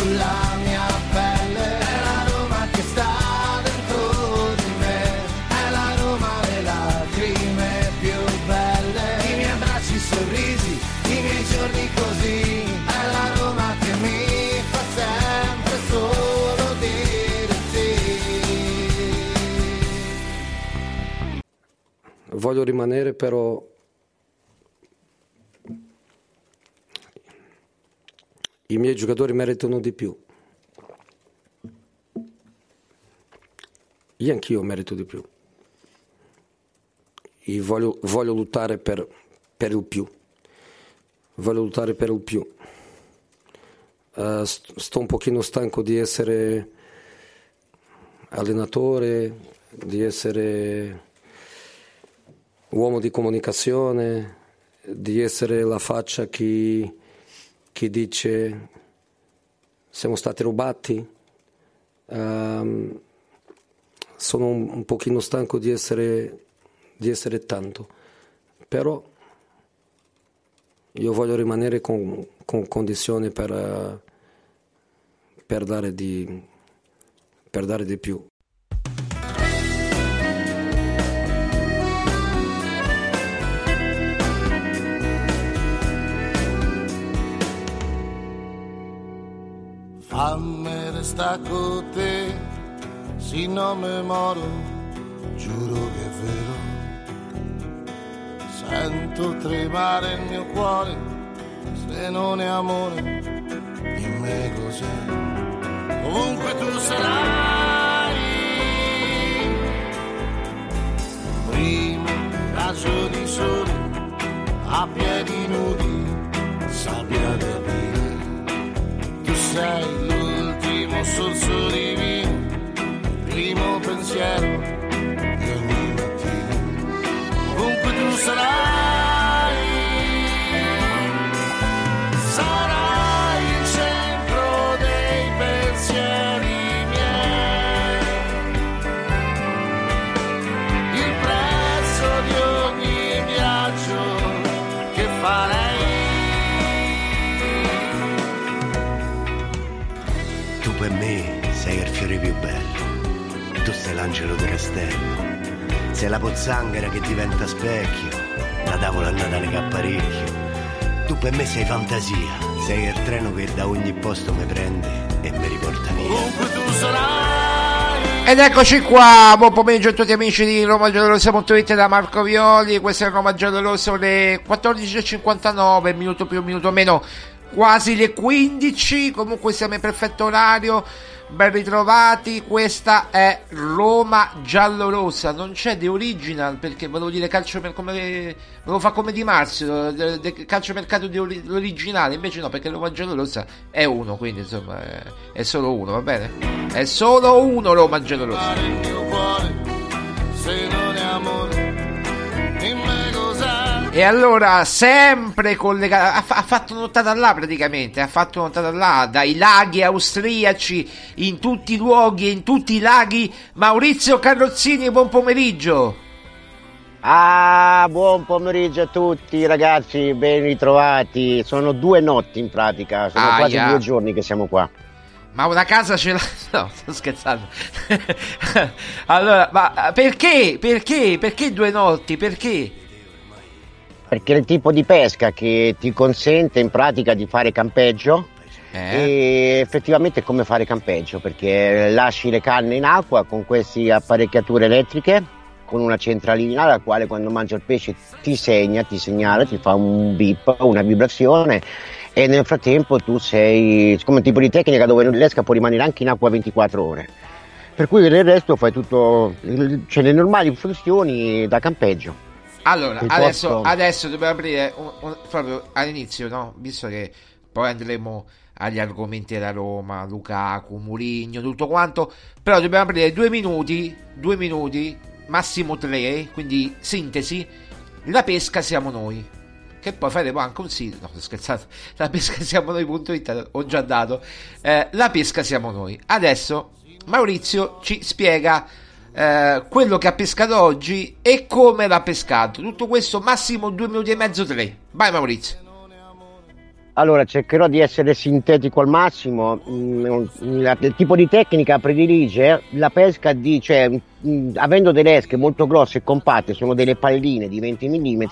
Sulla mia pelle, è la Roma che sta dentro di me, è la Roma le lacrime più belle, i miei abbracci, sorrisi, i miei giorni così, è la Roma che mi fa sempre solo dire sì. Voglio rimanere però i miei giocatori meritano di più. Io anch'io merito di più. Io voglio, voglio lottare per, per il più. Voglio lottare per il più. St- sto un pochino stanco di essere allenatore, di essere uomo di comunicazione, di essere la faccia che, che dice siamo stati rubati. Ehm, sono un, un pochino stanco di essere, di essere tanto, però io voglio rimanere con, con condizioni per, per, dare di, per dare di più. Restare con te, se non mi moro, giuro che è vero. Sento tremare il mio cuore, se non è amore, dimmi cos'è. Ovunque tu sarai, primo raggio di sole, a piedi nudi, sabbia del vino tu sei l'ultimo sorso di vino, primo pensiero di ogni mattina. Ovunque tu sarai, l'angelo del castello, sei la pozzanghera che diventa specchio, la tavola a Natale che apparecchio. Tu per me sei fantasia, sei il treno che da ogni posto mi prende e mi riporta via. Ovunque tu sarai. Ed eccoci qua, buon pomeriggio a tutti amici di RomaGiallorossa.it da Marco Violi, questo è Roma Giallorossa, le 14.59, minuto più, minuto meno, quasi le 15, comunque siamo in perfetto orario, ben ritrovati, questa è Roma Giallorossa, non c'è The Original perché volevo dire calcio per come, volevo fare come Di Marzio, de- de- calcio mercato di ori- originale, invece no perché Roma Giallorossa è uno, quindi insomma è, è solo uno, va bene? È solo uno Roma Giallorossa. il se non è amore E allora, sempre collegato, ha, fa- ha fatto nottata là praticamente, ha fatto nottata là, dai laghi austriaci, in tutti i luoghi e in tutti i laghi, Maurizio Carrozzini, buon pomeriggio. Ah, buon pomeriggio a tutti ragazzi, ben ritrovati. Sono due notti in pratica, sono Aia. quasi due giorni che siamo qua. Ma una casa ce l'ha... No, sto scherzando. allora, ma perché? Perché? Perché due notti? Perché? Perché è il tipo di pesca che ti consente in pratica di fare campeggio Eh? e effettivamente è come fare campeggio perché lasci le canne in acqua con queste apparecchiature elettriche con una centralina la quale quando mangia il pesce ti segna, ti segnala, ti fa un bip, una vibrazione e nel frattempo tu sei come un tipo di tecnica dove l'esca può rimanere anche in acqua 24 ore. Per cui nel resto fai tutto, cioè le normali funzioni da campeggio. Allora, adesso, adesso dobbiamo aprire un- un- proprio all'inizio, no? Visto che poi andremo agli argomenti della Roma, Lukaku, Murigno, tutto quanto. Però dobbiamo aprire due minuti, due minuti, massimo tre, quindi sintesi. La pesca siamo noi. Che poi faremo anche un sito. No, sto scherzando. La pesca siamo noi.it, ho già dato. Eh, la pesca siamo noi. Adesso Maurizio ci spiega eh, quello che ha pescato oggi e come l'ha pescato. Tutto questo massimo due minuti e mezzo, tre. Vai Maurizio. Allora, cercherò di essere sintetico al massimo. Mm, il tipo di tecnica predilige la pesca di, cioè, mm, avendo delle esche molto grosse e compatte, sono delle palline di 20 mm,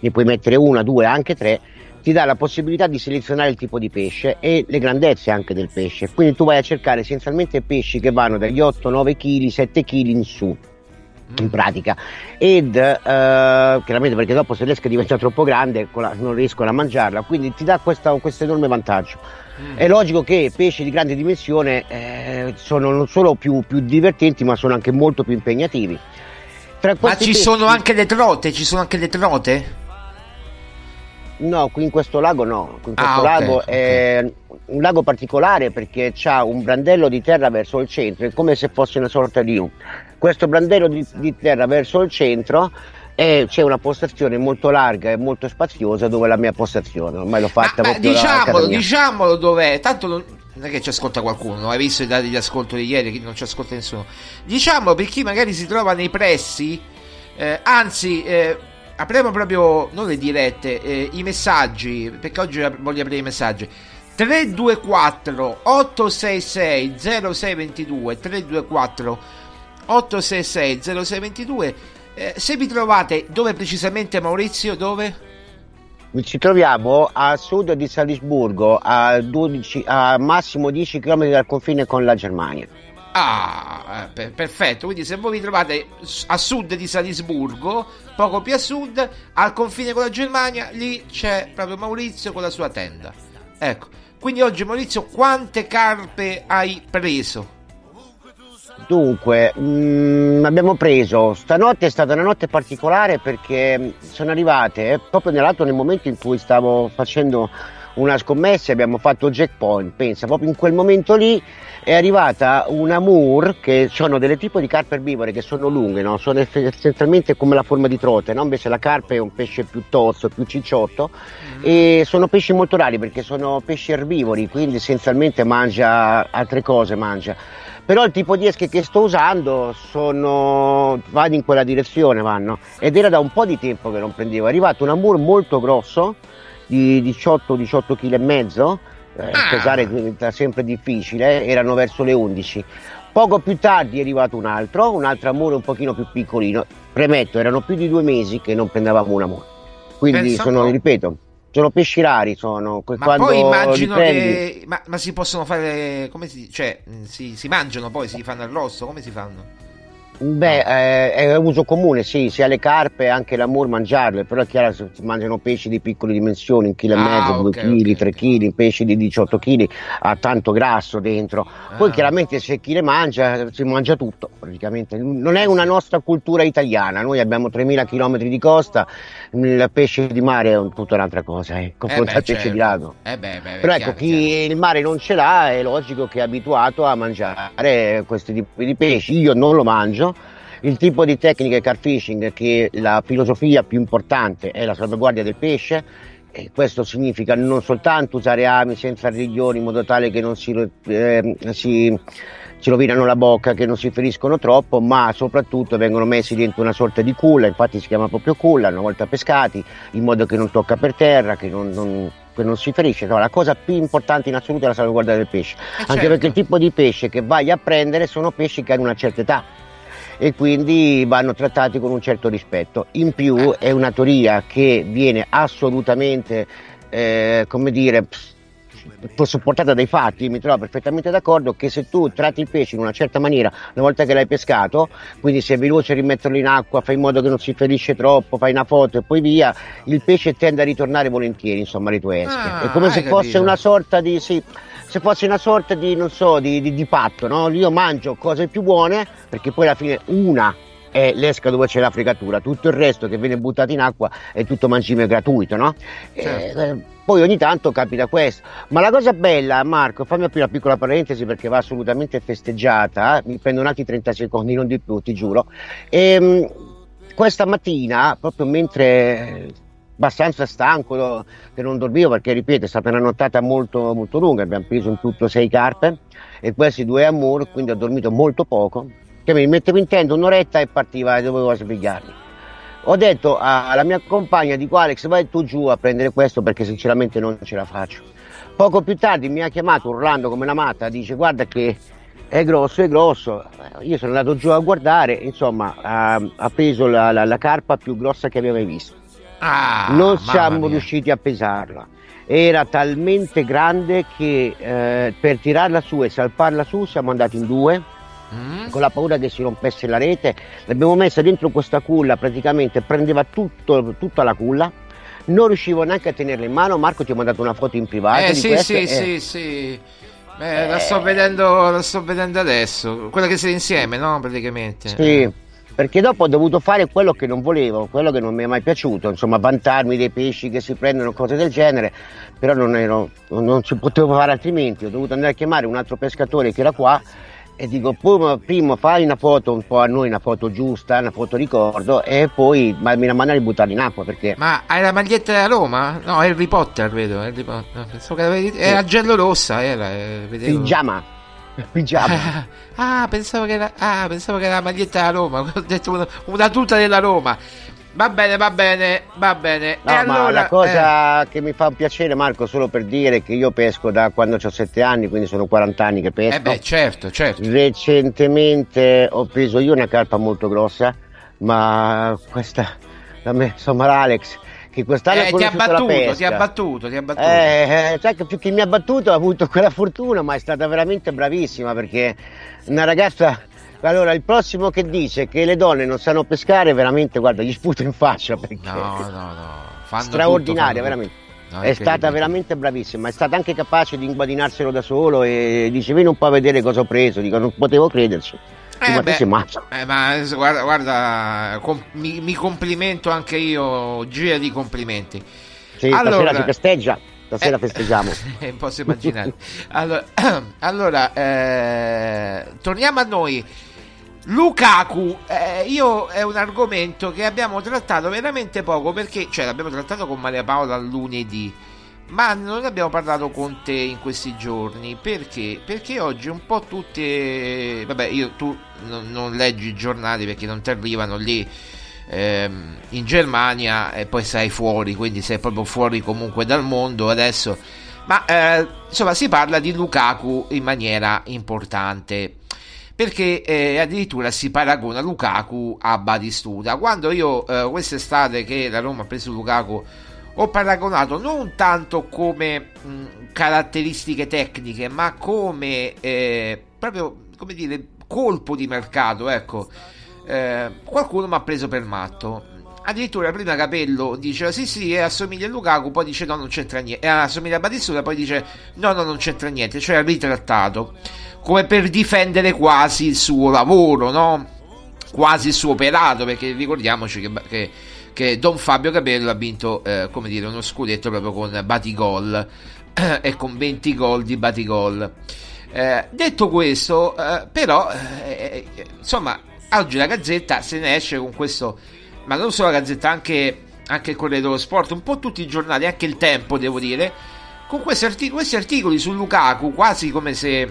ne puoi mettere una, due, anche tre, ti dà la possibilità di selezionare il tipo di pesce e le grandezze anche del pesce. Quindi tu vai a cercare essenzialmente pesci che vanno dagli 8-9 kg, 7 kg in su in pratica ed eh, chiaramente perché dopo se l'esca diventa troppo grande non riescono a mangiarla quindi ti dà questo enorme vantaggio è logico che pesci di grande dimensione eh, sono non solo più, più divertenti ma sono anche molto più impegnativi Tra Ma ci pesci- sono anche le trote? Ci sono anche le trote? No, qui in questo lago no. In questo Ah, lago ok. è un lago particolare perché ha un brandello di terra verso il centro, è come se fosse una sorta di U. Questo brandello di, di terra verso il centro e c'è una postazione molto larga e molto spaziosa dove è la mia postazione. Ormai l'ho fatta Ma proprio a diciamolo, diciamolo dov'è. Tanto non, non è che ci ascolta qualcuno, non hai visto i dati di ascolto di ieri, non ci ascolta nessuno. Diciamolo per chi magari si trova nei pressi, eh, anzi, eh, apriamo proprio non le dirette, eh, i messaggi, perché oggi voglio aprire i messaggi. 324 866 0622 324 866 0622 eh, se vi trovate dove precisamente Maurizio dove? Ci troviamo a sud di Salisburgo, a, 12 a massimo 10 km dal confine con la Germania. Ah, eh, per- perfetto. Quindi se voi vi trovate a sud di Salisburgo, poco più a sud, al confine con la Germania, lì c'è proprio Maurizio con la sua tenda. Ecco. Quindi oggi Maurizio, quante carpe hai preso? Dunque, mm, abbiamo preso, stanotte è stata una notte particolare perché sono arrivate eh, proprio nell'altro nel momento in cui stavo facendo una scommessa e abbiamo fatto jackpoint, pensa, proprio in quel momento lì è arrivata una Moor che sono delle tipo di carpe erbivore che sono lunghe, no? sono essenzialmente come la forma di trote, no? invece la carpe è un pesce più tosto, più cicciotto e sono pesci molto rari perché sono pesci erbivori, quindi essenzialmente mangia altre cose, mangia. Però il tipo di esche che sto usando sono vanno in quella direzione, vanno. Ed era da un po' di tempo che non prendevo. È arrivato un amur molto grosso, di 18-18 kg e mezzo, eh, pesare diventa sempre difficile, erano verso le 11. Poco più tardi è arrivato un altro, un altro amore un pochino più piccolino. Premetto, erano più di due mesi che non prendevamo un amore. Quindi Pensa sono, un po'. ripeto, sono pesci rari, sono Ma poi immagino prendi- che. Ma, ma si possono fare. Come si. Cioè, si, si mangiano poi, si fanno arrosto? Come si fanno? Beh, eh, è uso comune, sì, sia le carpe anche l'amur mangiarle, però è chiaro che si mangiano pesci di piccole dimensioni, un chilo e Ah, mezzo, due ok, chili, ok, tre chili, pesci di 18 kg, ha tanto grasso dentro. Poi Ah. chiaramente se chi le mangia, si mangia tutto, praticamente. Non è una nostra cultura italiana, noi abbiamo 3000 km di costa, il pesce di mare è un- tutta un'altra cosa, eh, confronto beh, al pesce certo. di lago. Eh beh, beh, Però chiaro, ecco, chi il mare non ce l'ha è logico che è abituato a mangiare questi tipi di pesci. Io non lo mangio il tipo di tecnica car fishing che la filosofia più importante è la salvaguardia del pesce e questo significa non soltanto usare ami senza riglioni in modo tale che non si, eh, si, si rovinano la bocca, che non si feriscono troppo, ma soprattutto vengono messi dentro una sorta di culla, infatti si chiama proprio culla, una volta pescati, in modo che non tocca per terra, che non, non che non si ferisce, no, la cosa più importante in assoluto è la salvaguardia del pesce, Eh, anche certo. perché il tipo di pesce che vai a prendere sono pesci che hanno una certa età e quindi vanno trattati con un certo rispetto. In più è una teoria che viene assolutamente, eh, come dire, supportata dai fatti, mi trovo perfettamente d'accordo che se tu tratti il pesce in una certa maniera una volta che l'hai pescato, quindi sei veloce rimetterlo in acqua, fai in modo che non si ferisce troppo, fai una foto e poi via, il pesce tende a ritornare volentieri insomma alle tue esche. Ah, è come se fosse capito. una sorta di... Sì, se fosse una sorta di, non so, di, di- di patto, no? Io mangio cose più buone perché poi alla fine una è l'esca dove c'è la fregatura, tutto il resto che viene buttato in acqua è tutto mangime gratuito, no? Certo. Eh, poi ogni tanto capita questo. Ma la cosa bella, Marco, fammi aprire una piccola parentesi perché va assolutamente festeggiata, eh, mi prendo un altri 30 secondi, non di più, ti giuro. Ehm, questa mattina, proprio mentre abbastanza stanco che non dormivo perché ripeto è stata una nottata molto, molto lunga abbiamo preso in tutto sei carpe e questi due amour quindi ho dormito molto poco che mi mettevo in tenda un'oretta e partiva e dovevo svegliarmi ho detto a- alla mia compagna dico Alex vai tu giù a prendere questo perché sinceramente non ce la faccio poco più tardi mi ha chiamato urlando come una matta dice guarda che è grosso, è grosso. Io sono andato giù a guardare, insomma, ha, ha preso la, la- la carpa più grossa che avevo mai visto. Ah, non siamo riusciti a pesarla. Era talmente grande che eh, per tirarla su e salparla su siamo andati in due. Mm? Con la paura che si rompesse la rete, l'abbiamo messa dentro questa culla, praticamente prendeva tutto, tutta la culla. Non riuscivo neanche a tenerla in mano. Marco ti ho mandato una foto in privato. Eh sì, questa, sì, eh, sì, sì. Eh, la, sto vedendo, la sto vedendo adesso. Quella che siete insieme, no? Praticamente. Sì, perché dopo ho dovuto fare quello che non volevo, quello che non mi è mai piaciuto, insomma, vantarmi dei pesci che si prendono, cose del genere, però non, ero, non ci potevo fare altrimenti, ho dovuto andare a chiamare un altro pescatore che era qua e dico, prima, prima fai una foto un po' a noi, una foto giusta, una foto ricordo e poi ma- mi rammana di buttarli in acqua perché... Ma hai la maglietta della Roma? No, Harry Potter, vedo. Harry Potter. Era giallo rossa, era. eh, vedevo. Pigiama, pigiama. Ah, pensavo che era, ah, pensavo che era la maglietta della Roma. Ho detto una, una tuta della Roma. Va bene, va bene, va bene. No, ma allora, la cosa che mi fa piacere, Marco, solo per dire che io pesco da quando ho 7 anni, quindi sono 40 anni che eh, pesco. eh beh, certo, certo. Recentemente ho preso io una carpa molto grossa, ma questa, da me, insomma, l'Alex, che quest'anno Eh, ti ha battuto, ti ha battuto, ti ha battuto. Eh, eh, sai che più che mi ha battuto ha avuto quella fortuna, ma è stata veramente bravissima perché una ragazza. Allora, il prossimo che dice che le donne non sanno pescare, veramente, guarda, gli sputo in faccia perché No, no, no. Fanno straordinaria, tutto, veramente. No, è stata incredibile. veramente bravissima, è stata anche capace di inguadinarselo da solo e dice vieni un po' a vedere cosa ho preso, dico non potevo crederci. Eh, beh, eh, ma guarda, guarda com- mi, mi complimento anche io, gira di complimenti. Sì, stasera si festeggia, stasera festeggiamo. Eh, posso immaginare. allora, allora, eh, torniamo a noi. Lukaku, eh, io è un argomento che abbiamo trattato veramente poco perché, cioè, l'abbiamo trattato con Maria Paola lunedì, ma non abbiamo parlato con te in questi giorni perché? Perché oggi un po' tutte, vabbè, io tu non, non leggi i giornali perché non ti arrivano lì ehm, in Germania e poi sei fuori, quindi sei proprio fuori comunque dal mondo adesso. Ma eh, insomma si parla di Lukaku in maniera importante perché eh, addirittura si paragona Lukaku a Batistuta. Quando io eh, quest'estate che la Roma ha preso Lukaku ho paragonato non tanto come mh, caratteristiche tecniche, ma come eh, proprio come dire colpo di mercato, ecco. Eh, qualcuno mi ha preso per matto. Addirittura prima Capello dice sì sì assomiglia a Lukaku, poi dice no non c'entra niente, eh, assomiglia a Batistuta, poi dice no no non c'entra niente, cioè ha ritrattato come per difendere quasi il suo lavoro, no? Quasi il suo operato, perché ricordiamoci che, che, che Don Fabio Capello ha vinto, eh, come dire, uno scudetto proprio con Batigol e con 20 gol di Batigol. Eh, detto questo, eh, però, eh, insomma, oggi la Gazzetta se ne esce con questo, ma non solo la Gazzetta, anche, anche il Corriere dello Sport, un po' tutti i giornali, anche il Tempo devo dire, con questi, artic- questi articoli su Lukaku quasi come se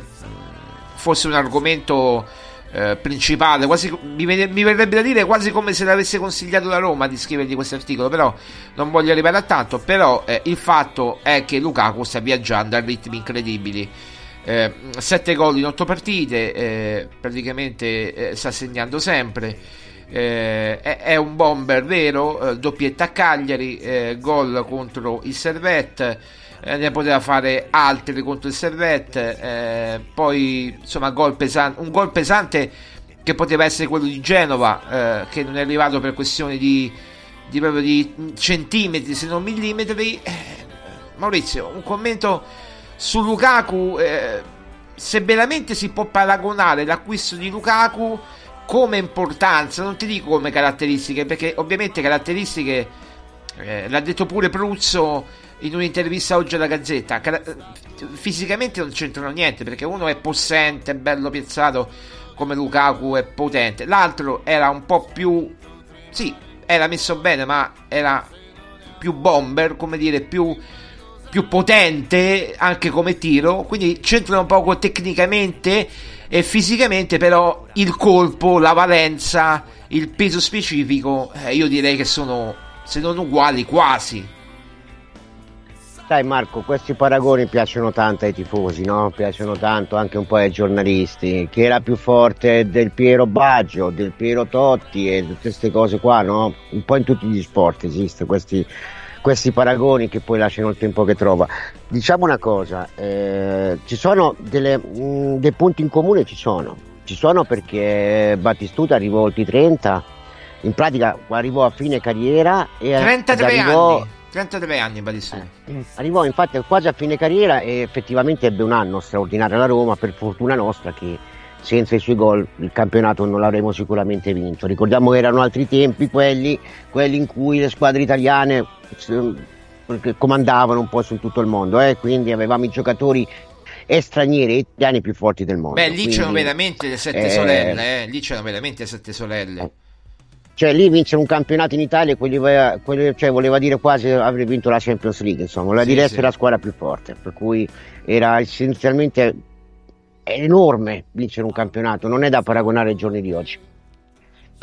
fosse un argomento eh, principale, quasi, mi, mi, verrebbe da dire quasi come se l'avesse consigliato la Roma di scrivergli questo articolo, però non voglio arrivare a tanto, però eh, il fatto è che Lukaku sta viaggiando a ritmi incredibili. Eh, 7 gol in 8 partite, eh, praticamente eh, sta segnando sempre. Eh, è, è, un bomber vero, eh, doppietta a Cagliari, eh, gol contro il Servette, eh, ne poteva fare altri contro il Servette, eh, poi insomma gol pesante, un gol pesante che poteva essere quello di Genova, che non è arrivato per questioni di, di, proprio di centimetri se non millimetri. Maurizio, un commento su Lukaku, eh, se veramente si può paragonare l'acquisto di Lukaku come importanza, non ti dico come caratteristiche, perché ovviamente caratteristiche, eh, l'ha detto pure Pruzzo in un'intervista oggi alla Gazzetta, fisicamente non c'entrano niente, perché uno è possente, bello piazzato come Lukaku, è potente, l'altro era un po' più... sì, era messo bene, ma era più bomber, come dire, più più potente anche come tiro, quindi c'entrano poco tecnicamente e fisicamente, però il colpo, la valenza, il peso specifico, eh, io direi che sono, se non uguali, quasi. Sai Marco, questi paragoni piacciono tanto ai tifosi, no? Piacciono tanto anche un po' ai giornalisti. Chi era più forte del Piero Baggio, del Piero Totti e tutte queste cose qua, no? Un po' in tutti gli sport esistono questi questi paragoni che poi lasciano il tempo che trova. Diciamo una cosa, eh, ci sono delle, mh, mm, dei punti in comune, ci sono. Ci sono perché Battistuta arrivò oltre i 30, in pratica arrivò a fine carriera e 33 arrivò, anni. 33 anni Battistuta. Eh, arrivò infatti quasi a fine carriera e effettivamente ebbe un anno straordinario alla Roma, per fortuna nostra che senza i suoi gol il campionato non l'avremmo sicuramente vinto. Ricordiamo che erano altri tempi quelli, quelli in cui le squadre italiane comandavano un po' su tutto il mondo, eh? quindi avevamo i giocatori e stranieri italiani più forti del mondo. Beh, lì quindi, c'erano veramente le sette eh, sorelle, eh? lì c'erano veramente le sette sorelle. Cioè, lì vincere un campionato in Italia quelli, quelli, cioè, voleva dire quasi aver vinto la Champions League, insomma, voleva sì, dire essere sì. la squadra più forte, per cui era essenzialmente enorme vincere un campionato, non è da paragonare ai giorni di oggi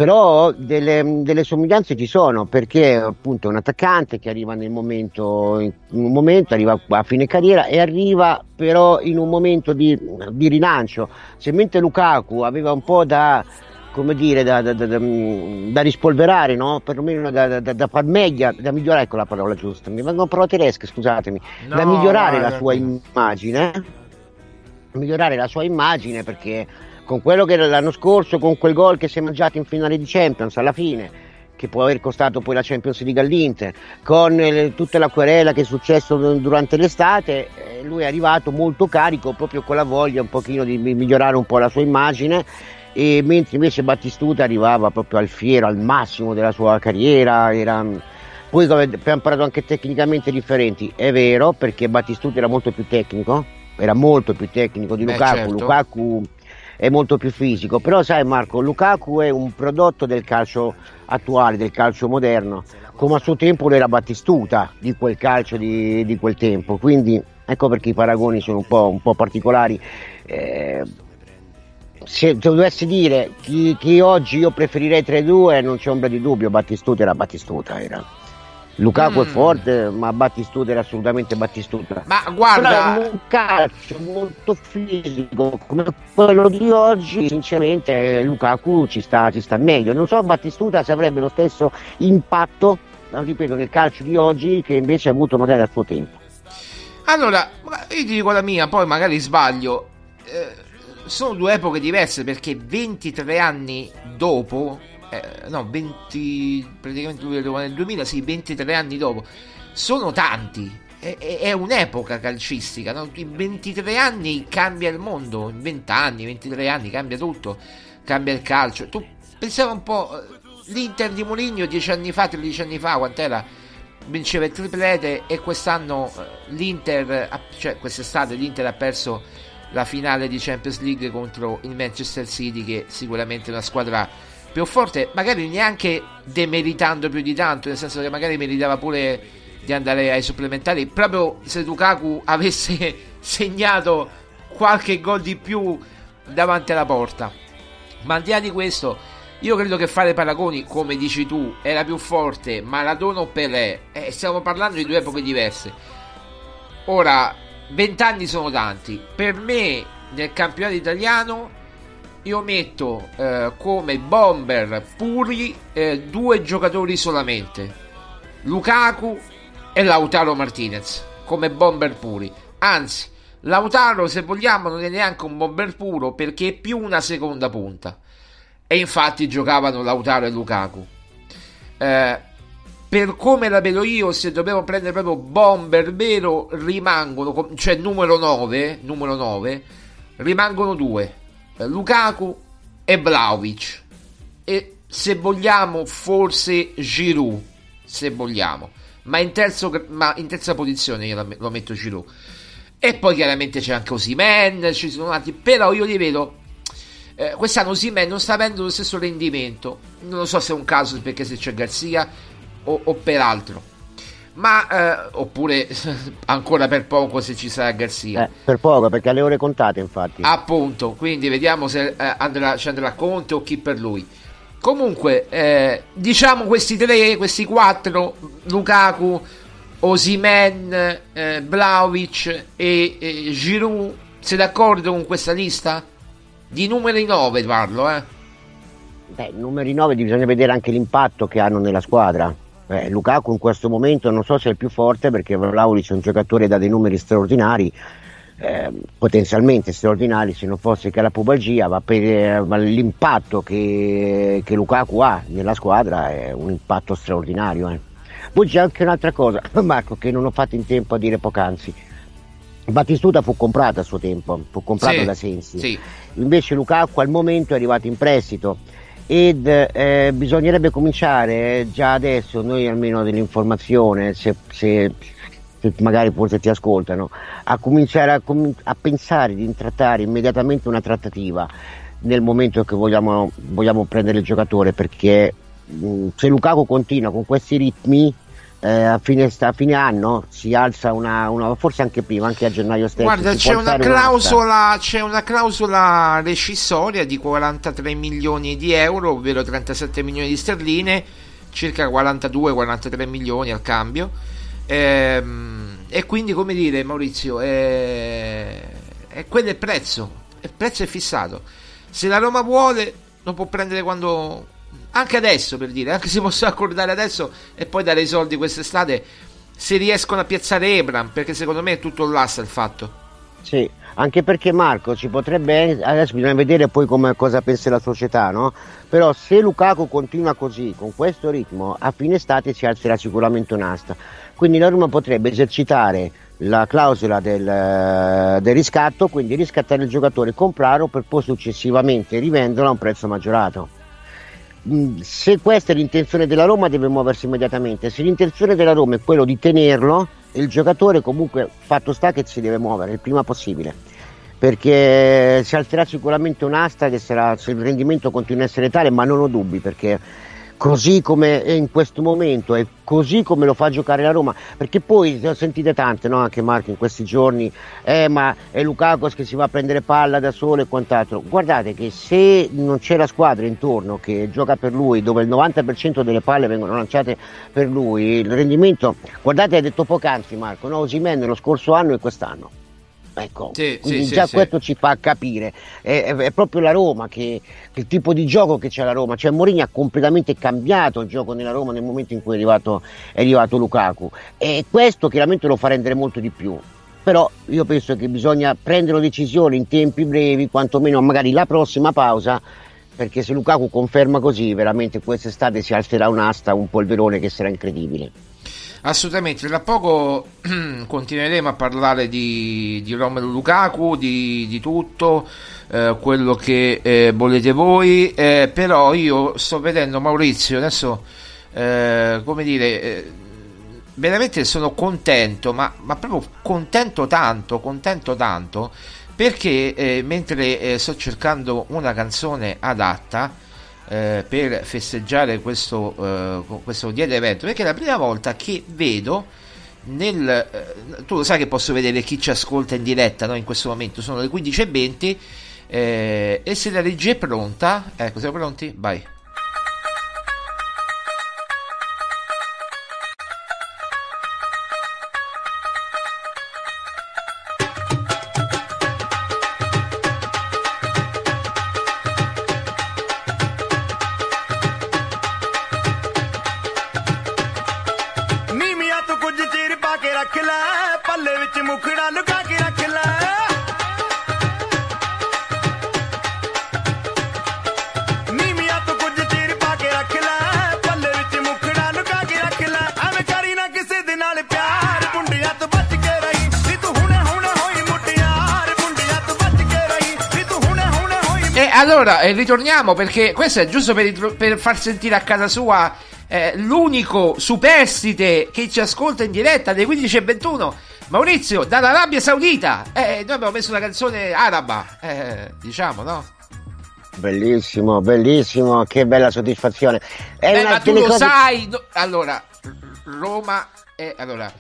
però delle, delle, somiglianze ci sono perché appunto è un attaccante che arriva nel momento, in un momento, arriva a fine carriera e arriva però in un momento di, di rilancio. Se mentre Lukaku aveva un po' da, come dire, da, da, da, da rispolverare, no? perlomeno da, da, far meglio, da migliorare, ecco la parola giusta, mi vengono parole tedesche, scusatemi, no, da migliorare no, la sua immagine, migliorare la sua immagine perché con quello che era l'anno scorso, con quel gol che si è mangiato in finale di Champions alla fine, che può aver costato poi la Champions League all'Inter, con eh, tutta la querela che è successo durante l'estate, eh, lui è arrivato molto carico proprio con la voglia un pochino di migliorare un po' la sua immagine e mentre invece Battistuta arrivava proprio al fiero, al massimo della sua carriera, era... poi abbiamo parlato anche tecnicamente differenti, è vero perché Battistuta era molto più tecnico, era molto più tecnico di Lukaku, certo. Lukaku è molto più fisico. Però sai Marco, Lukaku è un prodotto del calcio attuale, del calcio moderno, come a suo tempo lo era Battistuta di quel calcio di, di quel tempo. Quindi ecco perché i paragoni sono un po', un po particolari. Eh, se, dovessi dire chi, chi, oggi io preferirei tra i due, non c'è ombra di dubbio, Battistuta era Battistuta. Era. Lukaku mm. è forte, ma Battistuta era assolutamente Battistuta. Ma guarda, Però un calcio molto fisico come quello di oggi, sinceramente Lukaku ci sta, ci sta meglio. Non so Battistuta se avrebbe lo stesso impatto, ripeto, nel calcio di oggi che invece ha avuto magari al suo tempo. Allora, io ti dico la mia, poi magari sbaglio. Eh, sono due epoche diverse perché 23 anni dopo eh, no, 20, praticamente nel 2000, sì, 23 anni dopo, sono tanti. È, è un'epoca calcistica, no? in 23 anni cambia il mondo, in 20 anni, 23 anni cambia tutto, cambia il calcio. Tu pensiamo un po', eh, l'Inter di Moligno 10 anni fa, 13 anni fa, quant'era? Vinceva il triplete e quest'anno eh, l'Inter, cioè quest'estate l'Inter ha perso la finale di Champions League contro il Manchester City che sicuramente è una squadra più forte, magari neanche demeritando più di tanto, nel senso che magari meritava pure di andare ai supplementari, proprio se Lukaku avesse segnato qualche gol di più davanti alla porta. Ma al di là di questo, io credo che fare paragoni, come dici tu, era più forte Maradona o Pelé. Eh, stiamo parlando di due epoche diverse. Ora, vent'anni sono tanti. Per me, nel campionato italiano, io metto eh, come bomber puri eh, due giocatori solamente. Lukaku e Lautaro Martinez come bomber puri. Anzi, Lautaro, se vogliamo, non è neanche un bomber puro perché è più una seconda punta. E infatti giocavano Lautaro e Lukaku. Eh, per come la vedo io, se dobbiamo prendere proprio bomber vero, rimangono, cioè numero 9, numero 9 rimangono due, Lukaku e Vlaovic. E se vogliamo, forse Giroud, se vogliamo. Ma in, terzo, ma in terza posizione io lo metto Giroud. E poi chiaramente c'è anche Osimen, ci sono altri, però io li vedo eh, quest'anno Osimen non sta avendo lo stesso rendimento. Non lo so se è un caso perché se c'è Garzia o, o per altro. Ma eh, oppure ancora per poco se ci sarà Garzia. Eh, per poco, perché ha le ore contate, infatti. Appunto, quindi vediamo se eh, andrà, ci andrà Conte o chi per lui. Comunque, eh, diciamo questi tre, questi quattro, Lukaku, Osimen, eh, Vlaovic e, e Giroud, sei d'accordo con questa lista? Di numeri 9 parlo, eh. Beh, numeri 9 bisogna vedere anche l'impatto che hanno nella squadra. Eh, Lukaku in questo momento non so se è il più forte perché Vlaovic è un giocatore da dei numeri straordinari, eh, potenzialmente straordinari se non fosse che la pubalgia, ma per eh, l'impatto che, che, Lukaku ha nella squadra è un impatto straordinario. Eh. Poi c'è anche un'altra cosa, Marco, che non ho fatto in tempo a dire poc'anzi. Battistuta fu comprato a suo tempo, fu comprato sì, da Sensi. Sì. Invece Lukaku al momento è arrivato in prestito ed eh, bisognerebbe cominciare già adesso, noi almeno dell'informazione, se, se, se magari forse ti ascoltano, a cominciare a, a, pensare di intrattare immediatamente una trattativa nel momento che vogliamo, vogliamo prendere il giocatore perché mh, se Lukaku continua con questi ritmi eh, a, fine, a, fine, anno si alza una, una, forse anche prima, anche a gennaio stesso. Guarda, c'è una, clausola, c'è una clausola rescissoria di 43 milioni di euro, ovvero 37 milioni di sterline, circa 42-43 milioni al cambio. Ehm, e quindi, come dire, Maurizio, è, è quello il prezzo. Il prezzo è fissato. Se la Roma vuole, lo può prendere quando anche adesso per dire, anche se posso accordare adesso e poi dare i soldi quest'estate, se riescono a piazzare Ebram, perché secondo me è tutto l'assa il fatto. Sì, anche perché Marco ci potrebbe adesso bisogna vedere poi come, cosa pensa la società, no? Però se Lukaku continua così, con questo ritmo, a fine estate si alzerà sicuramente un'asta. Quindi la Roma potrebbe esercitare la clausola del, del riscatto, quindi riscattare il giocatore, comprarlo per poi successivamente rivenderlo a un prezzo maggiorato. Mm, se questa è l'intenzione della Roma deve muoversi immediatamente, se l'intenzione della Roma è quello di tenerlo, il giocatore comunque fatto sta che si deve muovere il prima possibile. Perché si alzerà sicuramente un'asta che sarà se il rendimento continua a essere tale ma non ho dubbi perché così come è in questo momento e così come lo fa giocare la Roma perché poi sentite tante no? anche Marco in questi giorni eh ma è Lukaku che si va a prendere palla da solo e quant'altro guardate che se non c'è la squadra intorno che gioca per lui dove il 90% delle palle vengono lanciate per lui il rendimento guardate hai detto poc'anzi Marco no? Osimen lo scorso anno e quest'anno Ecco, sì, quindi sì, già sì, questo ci fa capire, è, è, è proprio la Roma che, che, il tipo di gioco che c'è la Roma, cioè Mourinho ha completamente cambiato il gioco nella Roma nel momento in cui è arrivato, è arrivato Lukaku e questo chiaramente lo fa rendere molto di più. Però io penso che bisogna prendere decisioni in tempi brevi, quantomeno magari la prossima pausa, perché se Lukaku conferma così, veramente quest'estate si alzerà un'asta, un polverone che sarà incredibile. Assolutamente, tra poco continueremo a parlare di, di Romelu Lukaku, di, di tutto eh, quello che eh, volete voi, eh, però io sto vedendo Maurizio, adesso eh, come dire, eh, veramente sono contento, ma, ma proprio contento tanto, contento tanto, perché eh, mentre sto cercando una canzone adatta eh, per festeggiare questo, eh, questo dia evento, perché è la prima volta che vedo nel, eh, tu lo sai che posso vedere chi ci ascolta in diretta no? in questo momento, sono le 15.20 eh, e se la regia è pronta, ecco siamo pronti? Vai. Eh, ritorniamo perché questo è giusto per, per far sentire a casa sua eh, l'unico superstite che ci ascolta in diretta alle 15.21 Maurizio dall'Arabia Saudita. Eh, noi abbiamo messo una canzone araba. Eh, diciamo no? bellissimo bellissimo che bella soddisfazione. È eh, ma tu lo cose... sai no, allora Roma è allora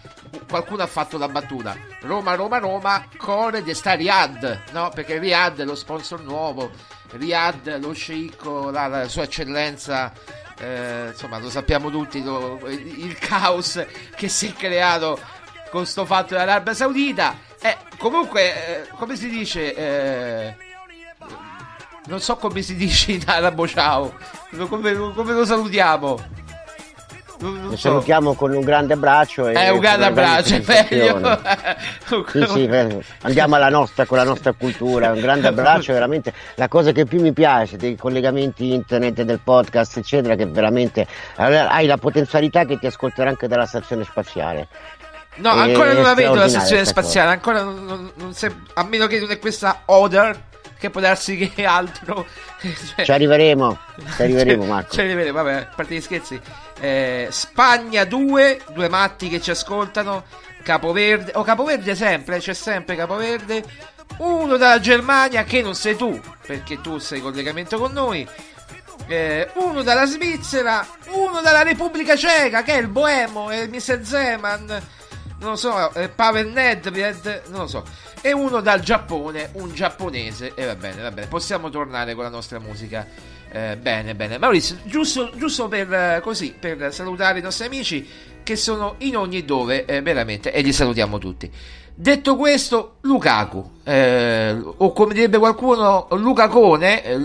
qualcuno ha fatto la battuta. Roma Roma Roma core di sta Riyadh no? perché Riyadh è lo sponsor nuovo Riyadh, lo sceicco, la, la sua eccellenza, eh, insomma lo sappiamo tutti, lo, il caos che si è creato con sto fatto dell'Arabia Saudita. Eh, comunque, eh, come si dice? Eh, non so come si dice in arabo ciao, come, come lo salutiamo? Lo salutiamo con un grande abbraccio. E eh, un grande abbraccio, è meglio. sì, sì, andiamo alla nostra, con la nostra cultura. Un grande abbraccio, veramente la cosa che più mi piace dei collegamenti internet, del podcast, eccetera, che veramente hai la potenzialità che ti ascolterà anche dalla stazione spaziale. No, ancora non la vedo la stazione spaziale, ancora non, non, non se, a meno che non è questa Other che può darsi che altro. cioè, ci arriveremo, ci arriveremo Marco. Ci arriveremo, vabbè, a parte gli scherzi. Eh, Spagna 2, due matti che ci ascoltano. Capoverde, o oh, Capoverde sempre, c'è sempre Capoverde. Uno dalla Germania che non sei tu, perché tu sei in collegamento con noi. Eh, uno dalla Svizzera, uno dalla Repubblica Ceca, che è il Boemo, e il Mr. Zeman, non lo so, eh, Pavel Nedved, non lo so e uno dal Giappone, un giapponese. E va bene, va bene, possiamo tornare con la nostra musica. Eh, bene, bene. Maurizio, giusto, giusto per, eh, così, per salutare i nostri amici che sono in ogni dove, eh, veramente, e li salutiamo tutti. Detto questo, Lukaku, eh, o come direbbe qualcuno, Lucacone, eh,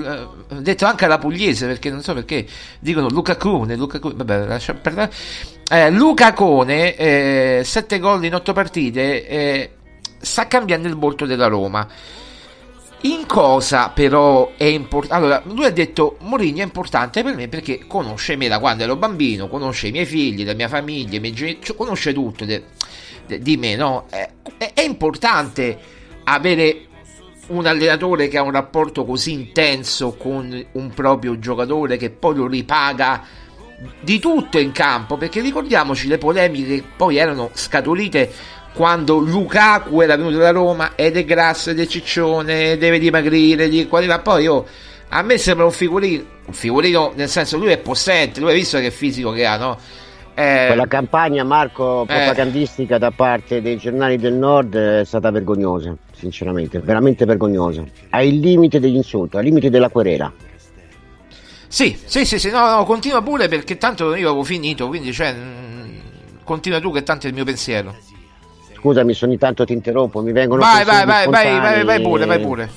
detto anche alla pugliese, perché non so perché dicono Lucacone, Lucacone, vabbè, lasciamo perdere. Eh, Lucacone, 7 gol in 8 partite, sta cambiando il volto della Roma. In cosa però è importante? Allora, lui ha detto Mourinho è importante per me perché conosce me da quando ero bambino, conosce i miei figli, la mia famiglia, i miei genitori, cioè, conosce tutto de, de, di me, no? È, è, importante avere un allenatore che ha un rapporto così intenso con un proprio giocatore che poi lo ripaga di tutto in campo, perché ricordiamoci le polemiche che poi erano scaturite quando Lukaku era venuto da Roma ed è grasso ed è ciccione, deve dimagrire, di qua di Poi io, a me sembra un figurino, un figurino nel senso lui è possente, lui hai visto che fisico che ha, no? Eh, Quella campagna, Marco, eh. propagandistica eh, da parte dei giornali del nord è stata vergognosa, sinceramente, veramente vergognosa. Ai limiti degli insulti, ai limiti della querela. Sì, sì, sì, sì, no, no, continua pure perché tanto io avevo finito, quindi cioè, mh, continua tu che tanto è il mio pensiero scusami se ogni tanto ti interrompo, mi vengono vai, vai, vai, vai, vai, vai pure, vai pure.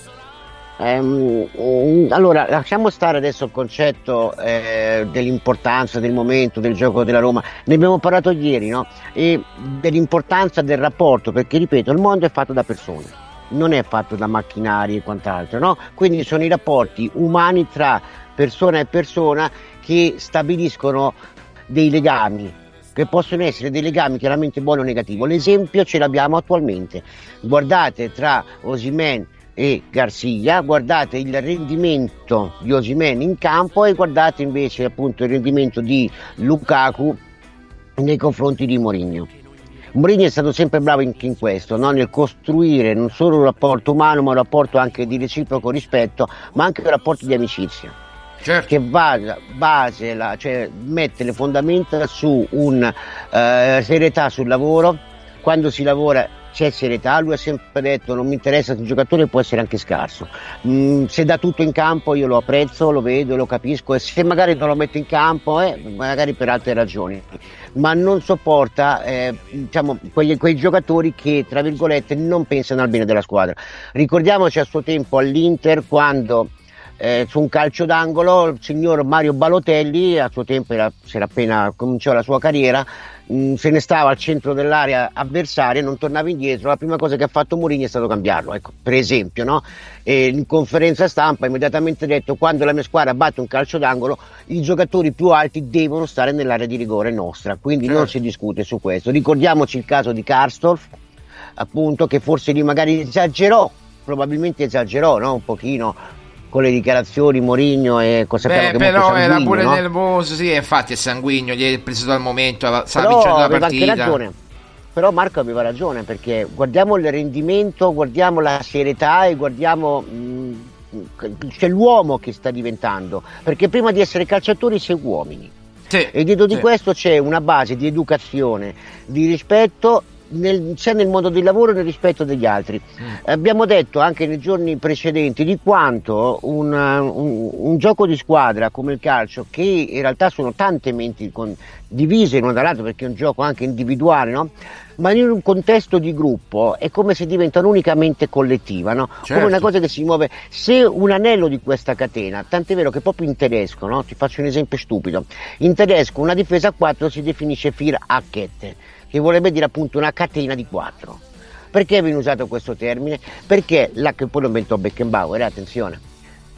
Um, allora, lasciamo stare adesso il concetto eh, dell'importanza del momento del gioco della Roma. Ne abbiamo parlato ieri, no? E dell'importanza del rapporto, perché ripeto, il mondo è fatto da persone, non è fatto da macchinari e quant'altro, no? Quindi sono i rapporti umani tra persona e persona che stabiliscono dei legami, che possono essere dei legami chiaramente buoni o negativi. L'esempio ce l'abbiamo attualmente. Guardate tra Osimen e Garcia, guardate il rendimento di Osimen in campo e guardate invece appunto il rendimento di Lukaku nei confronti di Mourinho. Mourinho è stato sempre bravo in, in questo, no? nel costruire non solo un rapporto umano, ma un rapporto anche di reciproco rispetto, ma anche un rapporto di amicizia. Certo. Che base, base la, cioè, mette le fondamenta su una eh, serietà sul lavoro, quando si lavora c'è serietà, lui ha sempre detto non mi interessa se il giocatore può essere anche scarso, mm, se dà tutto in campo io lo apprezzo, lo vedo, lo capisco e se magari non lo metto in campo eh, magari per altre ragioni, ma non sopporta eh, diciamo, quegli, quei giocatori che tra virgolette non pensano al bene della squadra. Ricordiamoci a suo tempo all'Inter quando eh, su un calcio d'angolo il signor Mario Balotelli a suo tempo era, si era appena cominciato la sua carriera mh, mm, se ne stava al centro dell'area avversaria non tornava indietro la prima cosa che ha fatto Mourinho è stato cambiarlo ecco, per esempio no? in conferenza stampa ha immediatamente detto quando la mia squadra batte un calcio d'angolo i giocatori più alti devono stare nell'area di rigore nostra quindi certo. non si discute su questo ricordiamoci il caso di Karstorff appunto che forse lì magari esagerò probabilmente esagerò no? un pochino con le dichiarazioni Morigno e cosa Beh, però era pure no? nervoso, sì, infatti è sanguigno, gli è preso dal momento, stava vincendo la partita. Ragione. Però Marco aveva ragione perché guardiamo il rendimento, guardiamo la serietà e guardiamo mh, c'è l'uomo che sta diventando, perché prima di essere calciatori sei uomini. Sì, e dietro sì. di questo c'è una base di educazione, di rispetto nel, sia nel mondo del lavoro che nel rispetto degli altri. Mm. Abbiamo detto anche nei giorni precedenti di quanto un, un, un, gioco di squadra come il calcio, che in realtà sono tante menti con, divise l'una dall'altra perché è un gioco anche individuale, no? ma in un contesto di gruppo è come se diventa un'unicamente collettiva, no? certo. come una cosa che si muove. Se un anello di questa catena, tant'è vero che proprio in tedesco, no? ti faccio un esempio stupido, in tedesco una difesa a 4 si definisce Fir a Kette che vorrebbe dire appunto una catena di quattro. Perché viene usato questo termine? Perché là che poi lo inventò Beckenbauer, attenzione,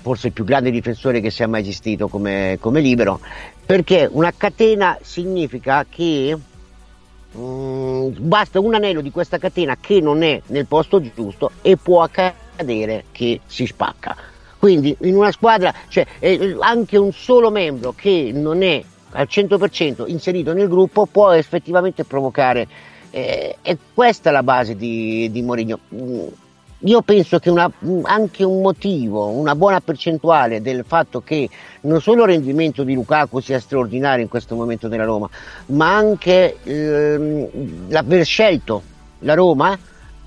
forse il più grande difensore che sia mai esistito come, come libero, perché una catena significa che um, basta un anello di questa catena che non è nel posto giusto e può accadere che si spacca. Quindi in una squadra, cioè anche un solo membro che non è al 100% inserito nel gruppo può effettivamente provocare eh, e questa è la base di, di Mourinho. Mm, io penso che una, anche un motivo, una buona percentuale del fatto che non solo il rendimento di Lukaku sia straordinario in questo momento della Roma, ma anche ehm, l'aver scelto la Roma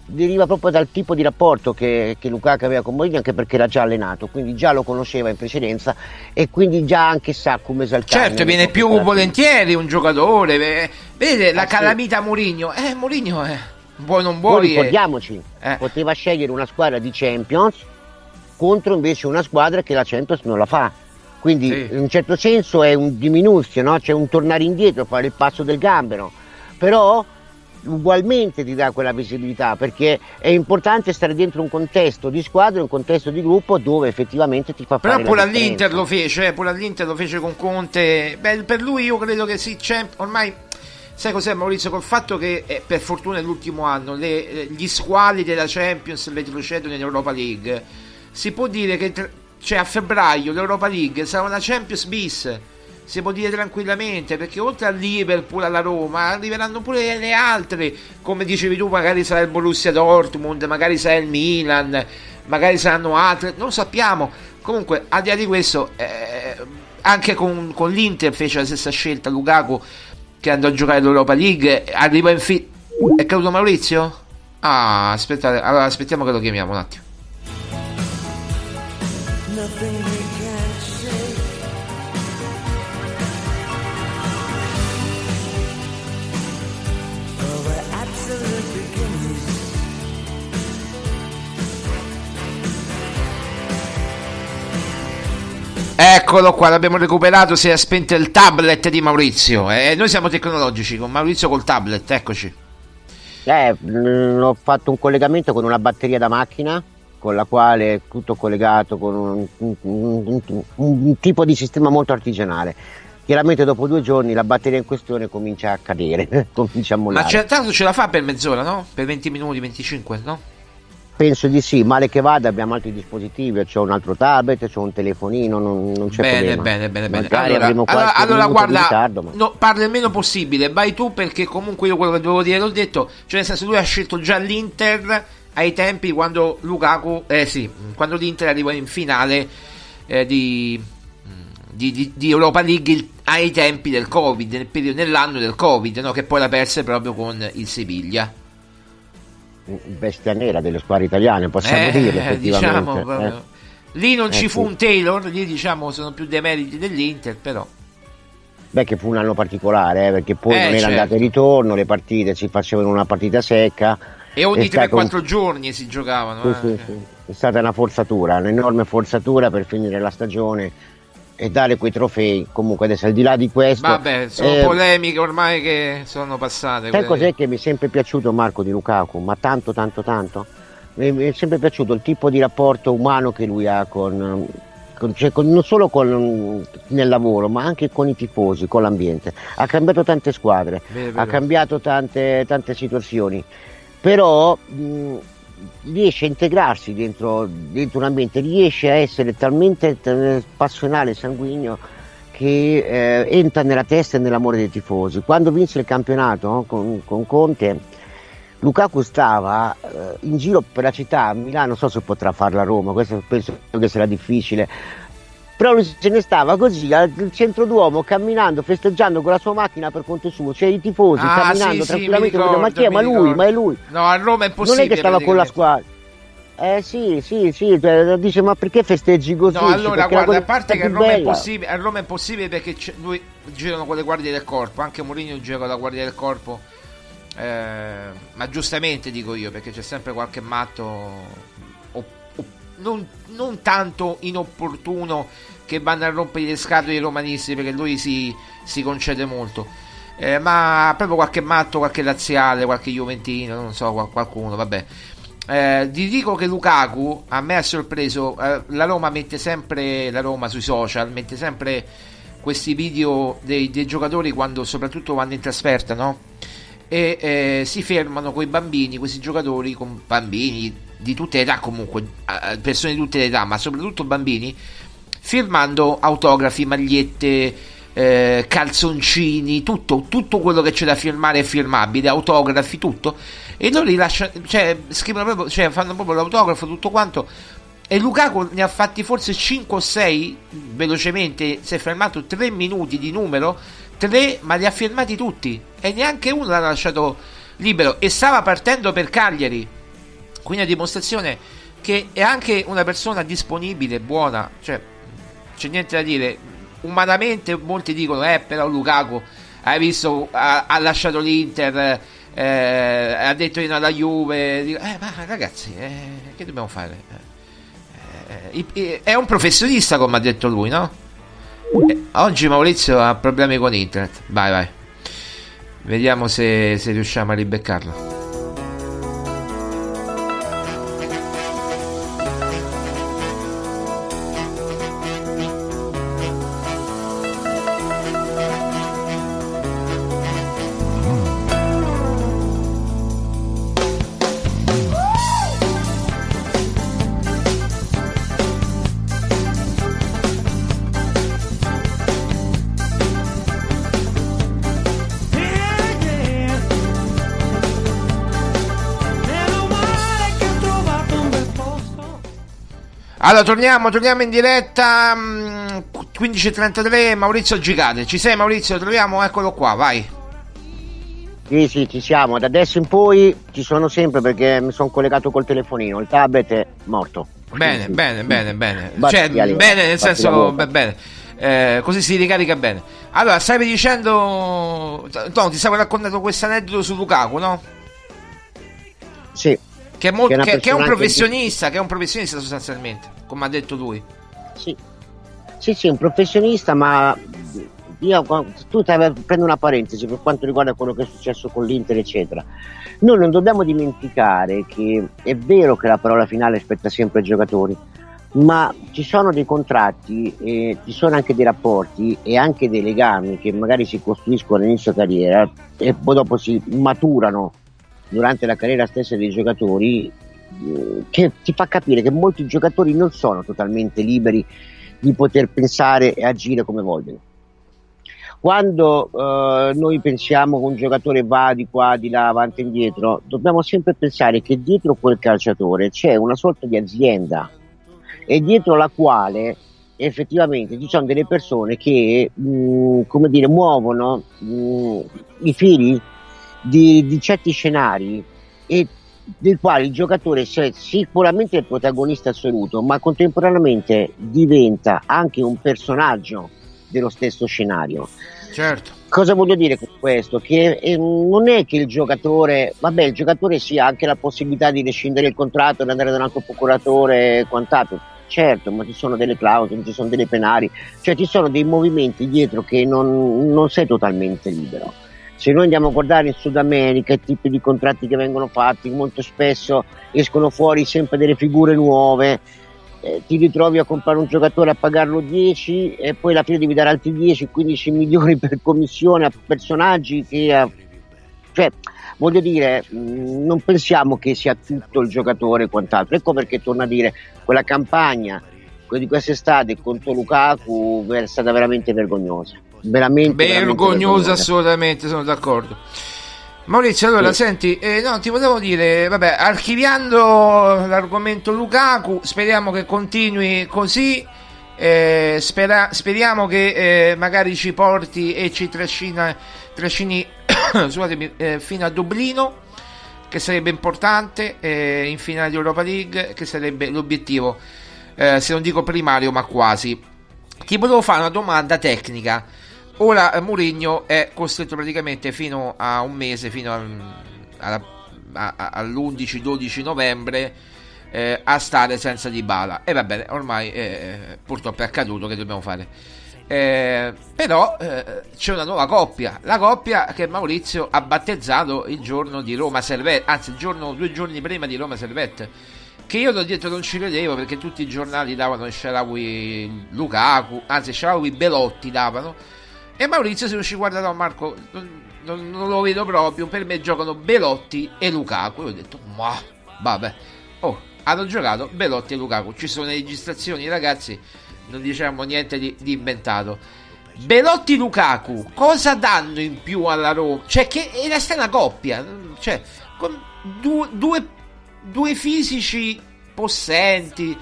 deriva proprio dal tipo di rapporto che, che Lukaku aveva con Mourinho anche perché era già allenato quindi già lo conosceva in precedenza e quindi già anche sa come esaltare certo viene più volentieri un giocatore vede la eh, calamita. Mourinho eh Mourinho è vuoi non vuoi Poi ricordiamoci eh. poteva scegliere una squadra di Champions contro invece una squadra che la Champions non la fa quindi sì. in un certo senso è un diminuzio no? c'è un tornare indietro fare il passo del gambero però ugualmente ti dà quella visibilità perché è importante stare dentro un contesto di squadra, un contesto di gruppo dove effettivamente ti fa Però fare pure all'Inter lo fece, eh, pure all'Inter lo fece con Conte. Beh, per lui io credo che sì, ormai sai cos'è Maurizio col fatto che eh, per fortuna nell'ultimo anno le, eh, gli squali della Champions retrocedono in Europa League. Si può dire che cioè, a febbraio l'Europa League sarà una Champions bis si può dire tranquillamente perché oltre al Liverpool alla Roma arriveranno pure le altre come dicevi tu magari sarà il Borussia Dortmund magari sarà il Milan magari saranno altre non sappiamo comunque al di là di questo eh, anche con, con, l'Inter fece la stessa scelta Lukaku che andò a giocare l'Europa League arriva in fi- è caduto Maurizio? ah aspettate allora aspettiamo che lo chiamiamo un attimo Eccolo qua, l'abbiamo recuperato, si è spento il tablet di Maurizio. Eh, noi siamo tecnologici, con Maurizio col tablet, eccoci. Eh, mm, ho fatto un collegamento con una batteria da macchina con la quale è tutto collegato con un, un, un, un, tipo di sistema molto artigianale. Chiaramente dopo due giorni la batteria in questione comincia a cadere, comincia a mollare. Ma tanto ce la fa per mezz'ora, no? Per 20 minuti, 25, no? Penso di sì, male che vada abbiamo altri dispositivi, c'è un altro tablet, c'è un telefonino, non, non c'è Bene, problema. bene, bene, bene. Magari Allora, allora, allora, guarda, ritardo, ma- no, parla il meno possibile, vai tu perché comunque io quello che dovevo dire l'ho detto, cioè nel senso lui ha scelto già l'Inter ai tempi quando Lukaku, eh sì, quando l'Inter arrivò in finale eh, di, di, di- di Europa League il- ai tempi del Covid, nel periodo- nell'anno del Covid, no? che poi la perse proprio con il Siviglia. Bestia nera delle squadre italiane, possiamo Eh, dirlo effettivamente. diciamo, eh. Lì non Eh, ci sì. fu un Taylor, lì diciamo sono più dei meriti dell'Inter, però. Beh, che fu un anno particolare, eh, perché poi Eh, non era certo. andata e ritorno, le partite si facevano una partita secca. E ogni È stato un- 3-4 giorni si giocavano. Sì, eh. sì, sì. È stata una forzatura, un'enorme forzatura per finire la stagione e dare quei trofei. Comunque adesso al di là di questo... Vabbè, sono eh, polemiche ormai che sono passate. Sai cos'è che mi è sempre piaciuto Marco di Lukaku? Ma tanto, tanto, tanto? Mi è sempre piaciuto il tipo di rapporto umano che lui ha con, cioè con- non solo con- nel lavoro, ma anche con i tifosi, con l'ambiente. Ha cambiato tante squadre, Vero, ha vero. cambiato tante, tante situazioni, però mh, riesce a integrarsi dentro, dentro un ambiente, riesce a essere talmente eh, passionale e sanguigno che eh, entra nella testa e nell'amore dei tifosi. Quando vinse il campionato con, con Conte, Lukaku stava eh, in giro per la città, a Milano, non so se potrà farla a Roma, questo penso che sarà difficile. Però lui se ne stava così al centro Duomo camminando, festeggiando con la sua macchina per conto suo, cioè i tifosi Ah, camminando sì, sì, tranquillamente, mi vedono, ma ricordo, chi è? Ma lui, ricordo. ma è lui. No, a Roma è impossibile. Non è che stava con la squadra. Eh sì, sì, sì, cioè, dice ma perché festeggi così? No, allora, "Perché guarda, a parte che a Roma, è bella". impossibile, a Roma è impossibile perché lui girano con le guardie del corpo, anche Mourinho gira con la guardia del corpo, eh, ma giustamente dico io, perché c'è sempre qualche matto non, non tanto inopportuno che vanno a rompere le scatole ai romanisti, perché lui si, si concede molto. Eh, ma proprio qualche matto, qualche laziale, qualche juventino, non so, qual- qualcuno, vabbè. Eh, ti dico che Lukaku a me ha sorpreso. eh, la Roma mette sempre la Roma sui social, mette sempre questi video dei, dei giocatori quando soprattutto vanno in trasferta, no? E eh, si fermano con i bambini, questi giocatori con bambini di tutte le età, comunque, persone di tutte le età, ma soprattutto bambini, firmando autografi, magliette, eh, calzoncini, tutto, tutto quello che c'è da firmare è firmabile, autografi, tutto. E loro li lasciano, cioè, scrivono proprio, cioè, fanno proprio l'autografo, tutto quanto. E Lukaku ne ha fatti forse 5 o 6 velocemente. Si è fermato 3 minuti di numero, 3, ma li ha firmati tutti. E neanche uno l'ha lasciato libero. E stava partendo per Cagliari. Quindi a dimostrazione che è anche una persona disponibile, buona. Cioè, c'è niente da dire. Umanamente molti dicono, eh, però Lukaku, hai visto, ha, ha lasciato l'Inter, eh, ha detto di no alla Juve. Dico, eh, ma ragazzi, eh, che dobbiamo fare? Eh, i- è un professionista, come ha detto lui, no? Eh, oggi Maurizio ha problemi con internet. Vai, vai. Vediamo se, se riusciamo a ribeccarlo. Allora, torniamo, torniamo in diretta. mm, 15.33, Maurizio Gigate. Ci sei, Maurizio? Troviamo, eccolo qua, vai. Sì, sì, ci siamo. Da adesso in poi ci sono sempre perché mi sono collegato col telefonino. Il tablet è morto. Bene, bene, bene, bene. Batteria Cioè, bene nel senso, beh, bene. Eh, così si ricarica bene. Allora, stavi dicendo. No, ti stavo raccontando questo aneddoto su Lukaku, no? Sì. Che è, mol- Che che- che è un professionista, che è un professionista sostanzialmente, come ha detto lui. Sì. Sì, sì, un professionista, ma io, tu prendo una parentesi per quanto riguarda quello che è successo con l'Inter, eccetera. Noi non dobbiamo dimenticare che è vero che la parola finale spetta sempre ai giocatori, ma ci sono dei contratti, e ci sono anche dei rapporti e anche dei legami che magari si costruiscono all'inizio carriera e poi dopo si maturano durante la carriera stessa dei giocatori che ti fa capire che molti giocatori non sono totalmente liberi di poter pensare e agire come vogliono. Quando eh, noi pensiamo che un giocatore va di qua, di là, avanti e indietro, dobbiamo sempre pensare che dietro quel calciatore c'è una sorta di azienda e dietro la quale effettivamente ci sono delle persone che mh, come dire, muovono mh, i fili di, di certi scenari e del quale il giocatore è sicuramente il protagonista assoluto, ma contemporaneamente diventa anche un personaggio dello stesso scenario. Certo. Cosa voglio dire con questo? Che eh, non è che il giocatore, vabbè, il giocatore sì ha anche la possibilità di rescindere il contratto, di andare da un altro procuratore e quant'altro, certo, ma ci sono delle clausole, ci sono delle penali, cioè ci sono dei movimenti dietro che non, non sei totalmente libero se noi andiamo a guardare in Sud America i tipi di contratti che vengono fatti, molto spesso escono fuori sempre delle figure nuove, eh, ti ritrovi a comprare un giocatore a pagarlo 10 e poi alla fine devi dare altri 10-15 milioni per commissione a personaggi che... A... Cioè, voglio dire, mh, non pensiamo che sia tutto il giocatore e quant'altro. Ecco perché torno a dire, quella campagna di quest'estate contro Lukaku è stata veramente vergognosa veramente vergognosa assolutamente sono d'accordo Maurizio, allora sì. senti, eh, no, ti volevo dire, vabbè, archiviando l'argomento Lukaku, speriamo che continui così, eh, spera, speriamo che eh, magari ci porti e ci trascina, trascini eh, fino a Dublino, che sarebbe importante, eh, in finale di Europa League, che sarebbe l'obiettivo, eh, se non dico primario, ma quasi. Ti volevo fare una domanda tecnica. Ora eh, Mourinho è costretto praticamente fino a un mese, fino a, a, a, all'11-12 novembre, eh, a stare senza di bala. E va bene, ormai eh, purtroppo è accaduto, che dobbiamo fare? Eh, però eh, c'è una nuova coppia, la coppia che Maurizio ha battezzato il giorno di Roma Servette, anzi il giorno, due giorni prima di Roma Servette che io l'ho detto non ci credevo perché tutti i giornali davano Sharawi Lukaku, anzi Sharawi Belotti davano e Maurizio se non ci guarda no Marco non, non, lo vedo proprio. Per me giocano Belotti e Lukaku. E ho detto ma vabbè. Oh hanno giocato Belotti e Lukaku. Ci sono le registrazioni ragazzi. Non diciamo niente di, di inventato. Belotti Lukaku cosa danno in più alla Roma? Cioè che resta una coppia. Cioè con due, due, due fisici possenti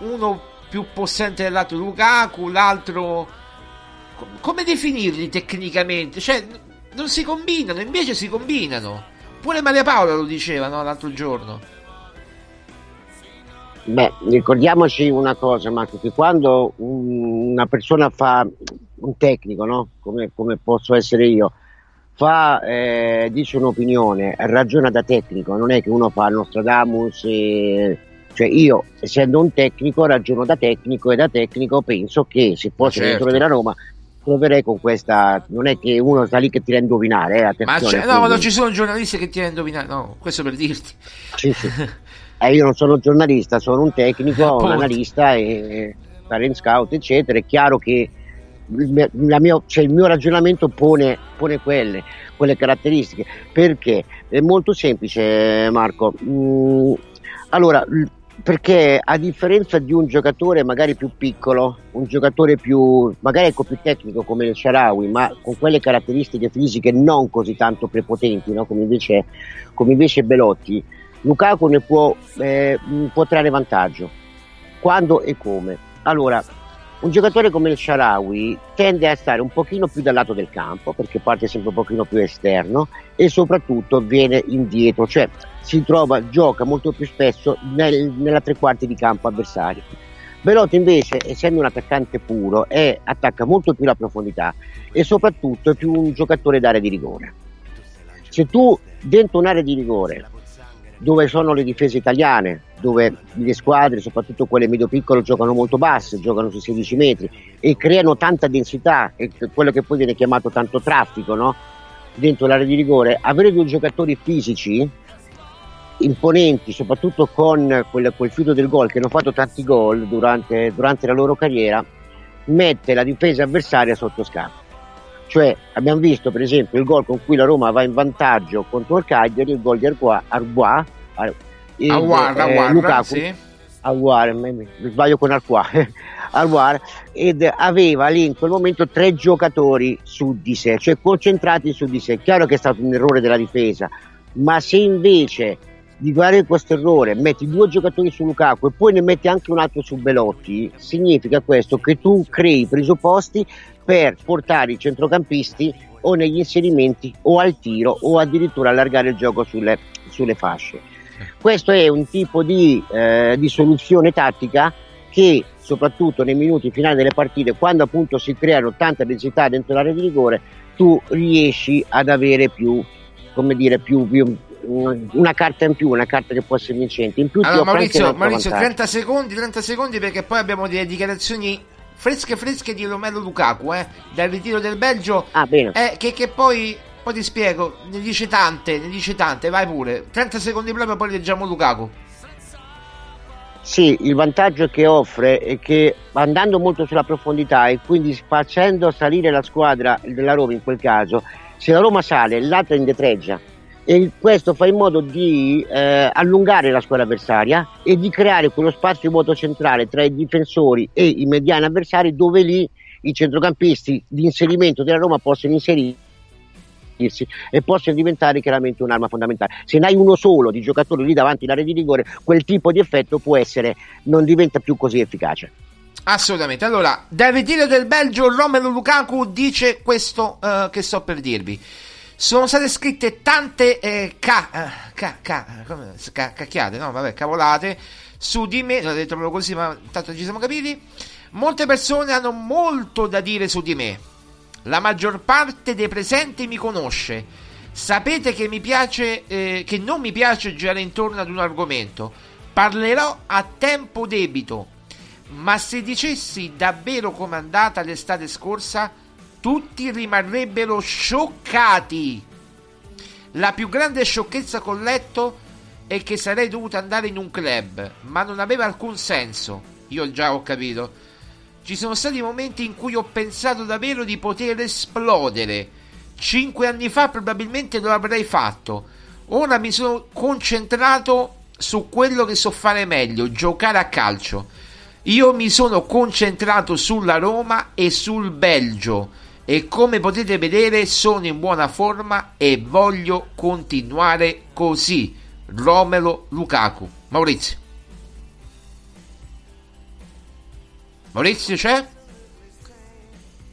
uno più possente del lato Lukaku l'altro come definirli tecnicamente? Cioè, non si combinano, invece si combinano. Pure Maria Paola lo diceva no, l'altro giorno. Beh, ricordiamoci una cosa, Marco, che quando una persona fa un tecnico, no? come, come, posso essere io, fa, eh, dice un'opinione, ragiona da tecnico, non è che uno fa Nostradamus, e... cioè io essendo un tecnico ragiono da tecnico e da tecnico penso che se fosse certo. dentro della Roma proverei con questa. Non è che uno sta lì che ti a indovinare, eh, ma no, ma non ci sono giornalisti che ti a indovinare, no, questo per dirti. Sì, sì. eh, io non sono giornalista, sono un tecnico, un analista e talent scout, eccetera. È chiaro che il mio, cioè il mio ragionamento pone, pone quelle, quelle, caratteristiche perché è molto semplice, Marco. Mm, allora, perché a differenza di un giocatore magari più piccolo, un giocatore più magari ecco, più tecnico come il Sharawi, ma con quelle caratteristiche fisiche non così tanto prepotenti, no? come, invece, come invece Belotti, Lukaku ne può, eh, può trarre vantaggio. Quando e come? Allora, un giocatore come il Sharawi tende a stare un pochino più dal lato del campo perché parte sempre un pochino più esterno e soprattutto viene indietro, cioè si trova, gioca molto più spesso nel, nella tre quarti di campo avversario. Belotti invece, essendo un attaccante puro, è, attacca molto più la profondità e soprattutto è più un giocatore d'area di rigore. Se tu dentro un'area di rigore dove sono le difese italiane, dove le squadre, soprattutto quelle medio-piccole, giocano molto basse, giocano sui 16 metri e creano tanta densità, e quello che poi viene chiamato tanto traffico, no? dentro l'area di rigore, avere due giocatori fisici imponenti, soprattutto con quel, quel fiuto del gol che hanno fatto tanti gol durante, durante la loro carriera, mette la difesa avversaria sotto scatto. Cioè abbiamo visto per esempio il gol con cui la Roma va in vantaggio contro il Cagliari, il gol di Arbois, Arbois ed, Aguar, eh, Aguar, Lukaku, sì. Aguar, me- sbaglio con Arqua, Aguar, ed aveva lì in quel momento tre giocatori su di sé, cioè concentrati su di sé. Chiaro che è stato un errore della difesa, ma se invece di guardare questo errore metti due giocatori su Lukaku e poi ne metti anche un altro su Belotti, significa questo che tu crei i presupposti per portare i centrocampisti o negli inserimenti o al tiro o addirittura allargare il gioco sulle, sulle fasce. Questo è un tipo di, eh, di soluzione tattica che soprattutto nei minuti finali delle partite, quando appunto si creano tanta densità dentro l'area di rigore, tu riesci ad avere più, come dire, più, più una carta in più, una carta che può essere vincente. In più Allora, Maurizio, Maurizio vantaggio. 30 secondi, 30 secondi perché poi abbiamo delle dichiarazioni fresche fresche di Romelu Lukaku, eh, dal ritiro del Belgio. Ah. Eh, che, che poi, poi ti spiego, ne dice tante, ne dice tante, vai pure. 30 secondi proprio poi leggiamo Lukaku. Sì, il vantaggio che offre è che andando molto sulla profondità e quindi facendo salire la squadra della Roma in quel caso, se la Roma sale l'altra indietreggia e questo fa in modo di eh, allungare la squadra avversaria e di creare quello spazio vuoto centrale tra i difensori e i mediani avversari dove lì i centrocampisti di inserimento della Roma possono inserire e possono diventare chiaramente un'arma fondamentale. Se ne hai uno solo di giocatori lì davanti all'area di rigore, quel tipo di effetto può essere, non diventa più così efficace. Assolutamente. Allora, dal ritiro del Belgio, Romelu Lukaku dice questo eh, che sto per dirvi. Sono state scritte tante eh, ca, eh, ca, ca, cacchiate, no? Vabbè, cavolate su di me. L'ho detto proprio così, ma intanto ci siamo capiti. Molte persone hanno molto da dire su di me. La maggior parte dei presenti mi conosce. Sapete che mi piace, eh, che non mi piace girare intorno ad un argomento. Parlerò a tempo debito. Ma se dicessi davvero com'è andata l'estate scorsa, tutti rimarrebbero scioccati. La più grande sciocchezza che ho letto è che sarei dovuto andare in un club, ma non aveva alcun senso. Io già ho capito. Ci sono stati momenti in cui ho pensato davvero di poter esplodere. Cinque anni fa probabilmente lo avrei fatto. Ora mi sono concentrato su quello che so fare meglio, giocare a calcio. Io mi sono concentrato sulla Roma e sul Belgio e come potete vedere sono in buona forma e voglio continuare così. Romelo Lukaku. Maurizio. Maurizio c'è?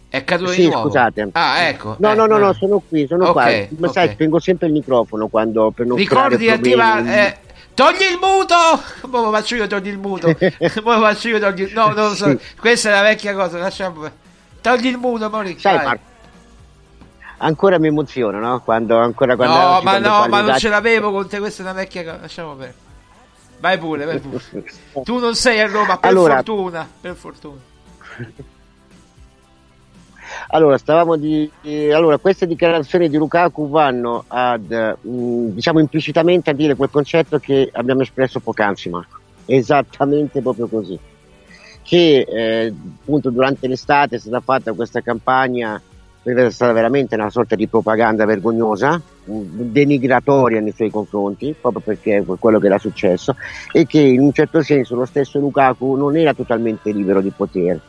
È caduto Sì, di nuovo. scusate. Ah, ecco. No, eh, no, no, no, sono qui, sono Ok, qua. Ma sai, ok. spengo sempre il microfono quando per non Ricordi di attivare. Eh, togli il muto! Lo faccio io, togli il muto. Lo faccio io, togli il. No, non lo so. Sì. Questa è la vecchia cosa. Lasciamo. Togli il muto, Maurizio. Sai. Marco, ancora mi emoziono, no? Quando ancora quando No, ma no, ma non ce l'avevo con te. Questa è una vecchia. Lasciamo perdere. Vai pure, vai pure. Tu non sei a Roma, per Allora- fortuna. Per fortuna. Allora, stavamo di, di- allora, queste dichiarazioni di Lukaku vanno ad, mh, diciamo implicitamente a dire quel concetto che abbiamo espresso poc'anzi, Marco. Esattamente proprio così. Che eh, appunto durante l'estate è stata fatta questa campagna, è stata veramente una sorta di propaganda vergognosa, denigratoria nei suoi confronti, proprio perché è quello che era successo, e che in un certo senso lo stesso Lukaku non era totalmente libero di poter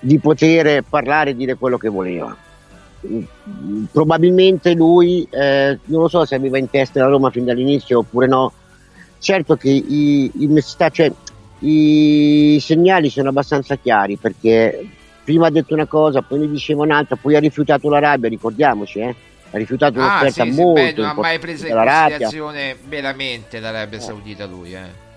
di poter parlare e dire quello che voleva. Probabilmente lui, eh, non lo so se aveva in testa la Roma fin dall'inizio oppure no, certo che i, i cioè, i segnali sono abbastanza chiari perché prima ha detto una cosa, poi ne diceva un'altra, poi ha rifiutato l'Arabia, ricordiamoci, eh? ha rifiutato Ah, un'offerta sì, sì, molto beh, non ha mai preso in considerazione veramente l'Arabia Saudita lui, eh.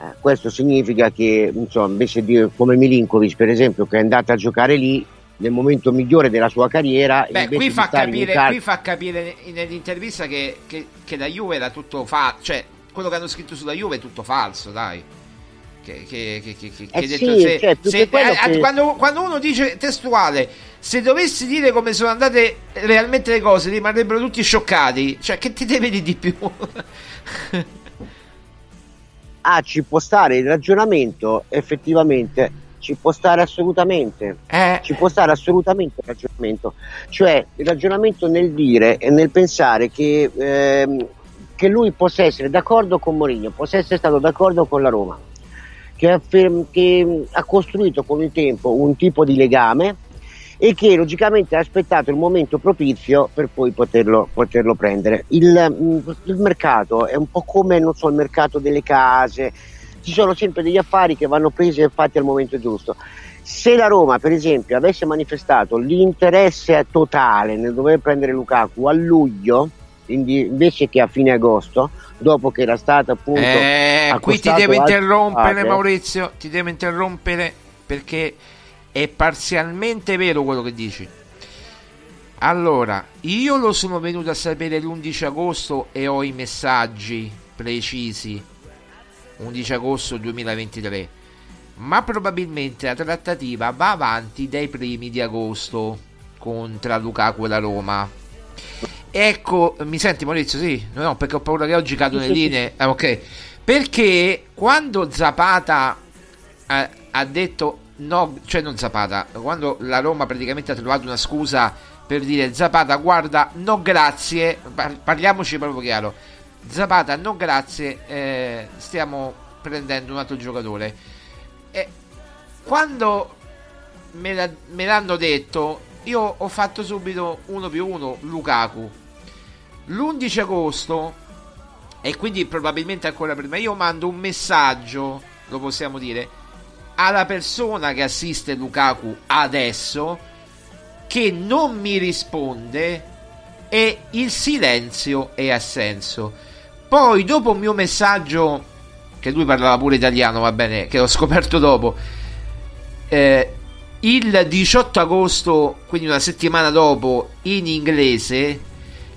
Eh, questo significa che insomma, invece di come Milinkovic per esempio che è andato a giocare lì nel momento migliore della sua carriera Beh, qui fa, capire, cal- qui fa capire nell'intervista che, che, che la Juve era tutto falso, cioè quello che hanno scritto sulla Juve è tutto falso, dai. Che, che, che, che, Eh detto, sì, se- cioè, se- eh, quando, quando uno dice testuale, se dovessi dire come sono andate realmente le cose, rimarrebbero tutti scioccati. Cioè, che ti deve dire di più? ah ci può stare il ragionamento effettivamente ci può stare assolutamente Eh. ci può stare assolutamente il ragionamento cioè il ragionamento nel dire e nel pensare che ehm, che lui possa essere d'accordo con Mourinho, possa essere stato d'accordo con la Roma, che, che ha costruito con il tempo un tipo di legame e che logicamente ha aspettato il momento propizio per poi poterlo, poterlo prendere. Il, mm, il mercato è un po' come so, il mercato delle case, ci sono sempre degli affari che vanno presi e fatti al momento giusto. Se la Roma, per esempio, avesse manifestato l'interesse totale nel dover prendere Lukaku a luglio, invece che a fine agosto, dopo che era stata appunto. Eh, qui ti devo interrompere, Maurizio. Ti devo interrompere perché è parzialmente vero quello che dici. Allora, io lo sono venuto a sapere l'11 agosto e ho i messaggi precisi. 11 agosto 2023. Ma probabilmente la trattativa va avanti dai primi di agosto contro Lukaku e la Roma. Ecco, mi senti Maurizio? Sì, no, perché ho paura che oggi cado nelle linee. Ah, ok. Perché quando Zapata ha, ha detto no, cioè non Zapata, quando la Roma praticamente ha trovato una scusa per dire Zapata, guarda, no grazie, parliamoci proprio chiaro. Zapata, no grazie, eh, stiamo prendendo un altro giocatore. E quando me, la, me l'hanno detto, io ho fatto subito 1 più 1 Lukaku. L'11 agosto, e quindi probabilmente ancora prima, io mando un messaggio, lo possiamo dire, alla persona che assiste Lukaku adesso, che non mi risponde e il silenzio è assenso. Poi dopo un mio messaggio, che lui parlava pure italiano, va bene, che ho scoperto dopo, eh, il 18 agosto, quindi una settimana dopo, in inglese,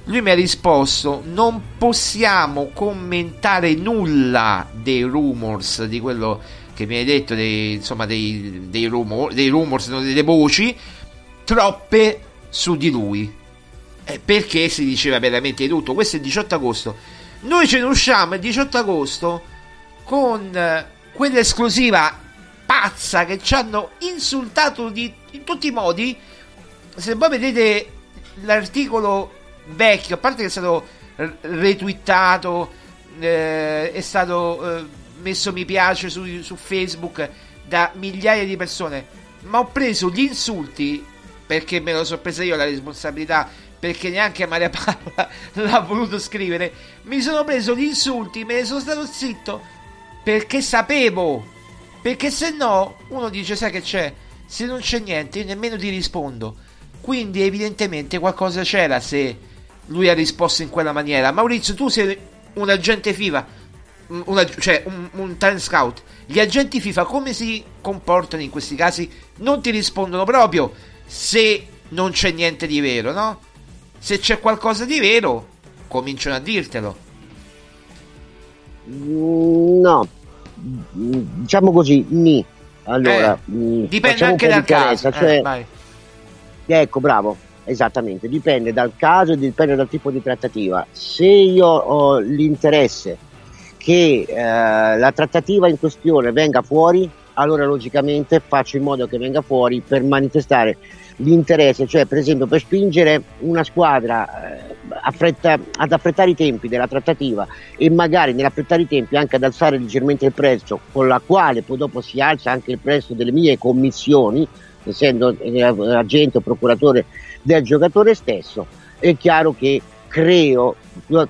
lui mi ha risposto: Non possiamo commentare nulla dei rumors di quello che mi hai detto, dei, insomma, dei, dei, rumor, dei rumors, delle voci, troppe su di lui. Eh, perché si diceva veramente tutto. Questo è il 18 agosto. Noi ce ne usciamo il 18 agosto con eh, quell'esclusiva pazza che ci hanno insultato di, in tutti i modi. Se voi vedete l'articolo vecchio, a parte che è stato retweetato, eh, è stato eh, messo mi piace su, su Facebook da migliaia di persone, ma ho preso gli insulti perché me lo sono presa io la responsabilità perché neanche Maria Paola l'ha voluto scrivere. Mi sono preso gli insulti, me ne sono stato zitto perché sapevo perché se no, uno dice, sai che c'è? Se non c'è niente, io nemmeno ti rispondo. Quindi evidentemente qualcosa c'era se lui ha risposto in quella maniera. Maurizio, tu sei un agente FIFA, una, cioè un, un time scout. Gli agenti FIFA come si comportano in questi casi? Non ti rispondono proprio se non c'è niente di vero, no? Se c'è qualcosa di vero, cominciano a dirtelo. No, diciamo così, ni. Allora, eh, dipende anche dal caso. Eh, cioè, eh, ecco, bravo, esattamente, dipende dal caso e dipende dal tipo di trattativa. Se io ho l'interesse che eh, la trattativa in questione venga fuori, allora logicamente faccio in modo che venga fuori per manifestare l'interesse, cioè per esempio per spingere una squadra eh, affretta, ad affrettare i tempi della trattativa e magari nell'affrettare i tempi anche ad alzare leggermente il prezzo con la quale poi dopo si alza anche il prezzo delle mie commissioni, essendo eh, agente o procuratore del giocatore stesso, è chiaro che creo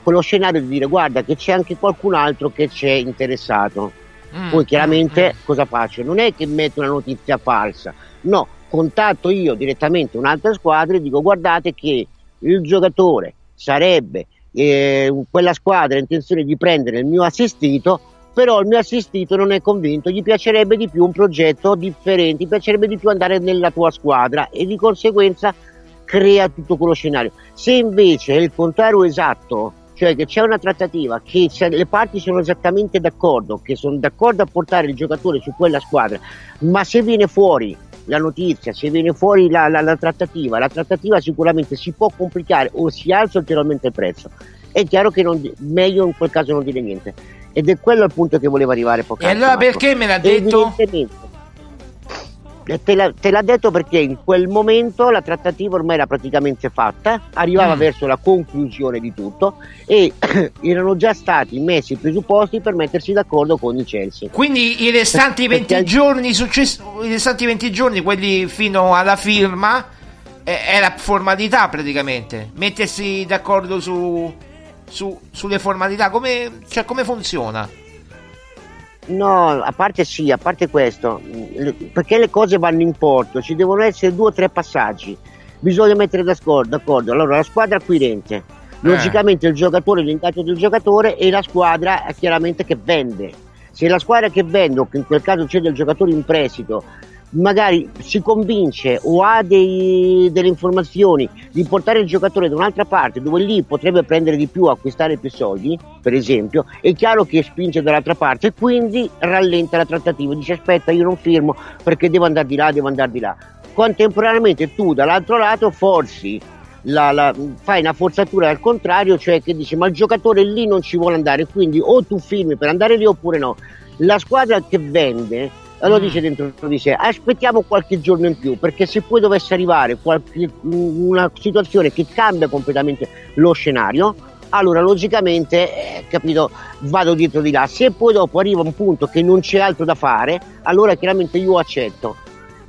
quello scenario di dire guarda che c'è anche qualcun altro che c'è interessato. Mm, poi chiaramente mm, mm. cosa faccio? Non è che metto una notizia falsa, no, contatto io direttamente un'altra squadra e dico guardate che il giocatore sarebbe eh, quella squadra ha intenzione di prendere il mio assistito però il mio assistito non è convinto gli piacerebbe di più un progetto differente gli piacerebbe di più andare nella tua squadra e di conseguenza crea tutto quello scenario. Se invece è il contrario esatto cioè che c'è una trattativa che le parti sono esattamente d'accordo che sono d'accordo a portare il giocatore su quella squadra ma se viene fuori la notizia, se viene fuori la, la, la, trattativa, la trattativa sicuramente si può complicare o si alza ulteriormente il prezzo. È chiaro che non, meglio in quel caso non dire niente. Ed è quello il punto che voleva arrivare poc'anzi. E allora perché me l'ha detto? Te, l'ha, te l'ha detto perché in quel momento la trattativa ormai era praticamente fatta, arrivava Mm. verso la conclusione di tutto e erano già stati messi i presupposti per mettersi d'accordo con il Chelsea. Quindi i restanti Perché 20 al- giorni, success- i restanti 20 giorni, quelli fino alla firma, eh, è la formalità praticamente. Mettersi d'accordo su, su- sulle formalità, come, cioè, come funziona? No, a parte sì, a parte questo, perché le cose vanno in porto, ci devono essere due o tre passaggi, bisogna mettere d'accordo, d'accordo. allora la squadra acquirente, logicamente il giocatore, l'ingaggio del giocatore e la squadra eh, chiaramente che vende. Se la squadra che vende, o che in quel caso c'è del giocatore in prestito, magari si convince o ha dei- delle informazioni di portare il giocatore da un'altra parte dove lì potrebbe prendere di più, acquistare più soldi, per esempio, è chiaro che spinge dall'altra parte e quindi rallenta la trattativa, dice aspetta io non firmo perché devo andare di là, devo andare di là. Contemporaneamente tu dall'altro lato forzi la- la- fai una forzatura al contrario, cioè che dici ma il giocatore lì non ci vuole andare, quindi o tu firmi per andare lì oppure no. La squadra che vende allora Mm. dice dentro di sé aspettiamo qualche giorno in più perché se poi dovesse arrivare qualche- una situazione che cambia completamente lo scenario allora logicamente eh, capito vado dietro di là se poi dopo arriva un punto che non c'è altro da fare allora chiaramente io accetto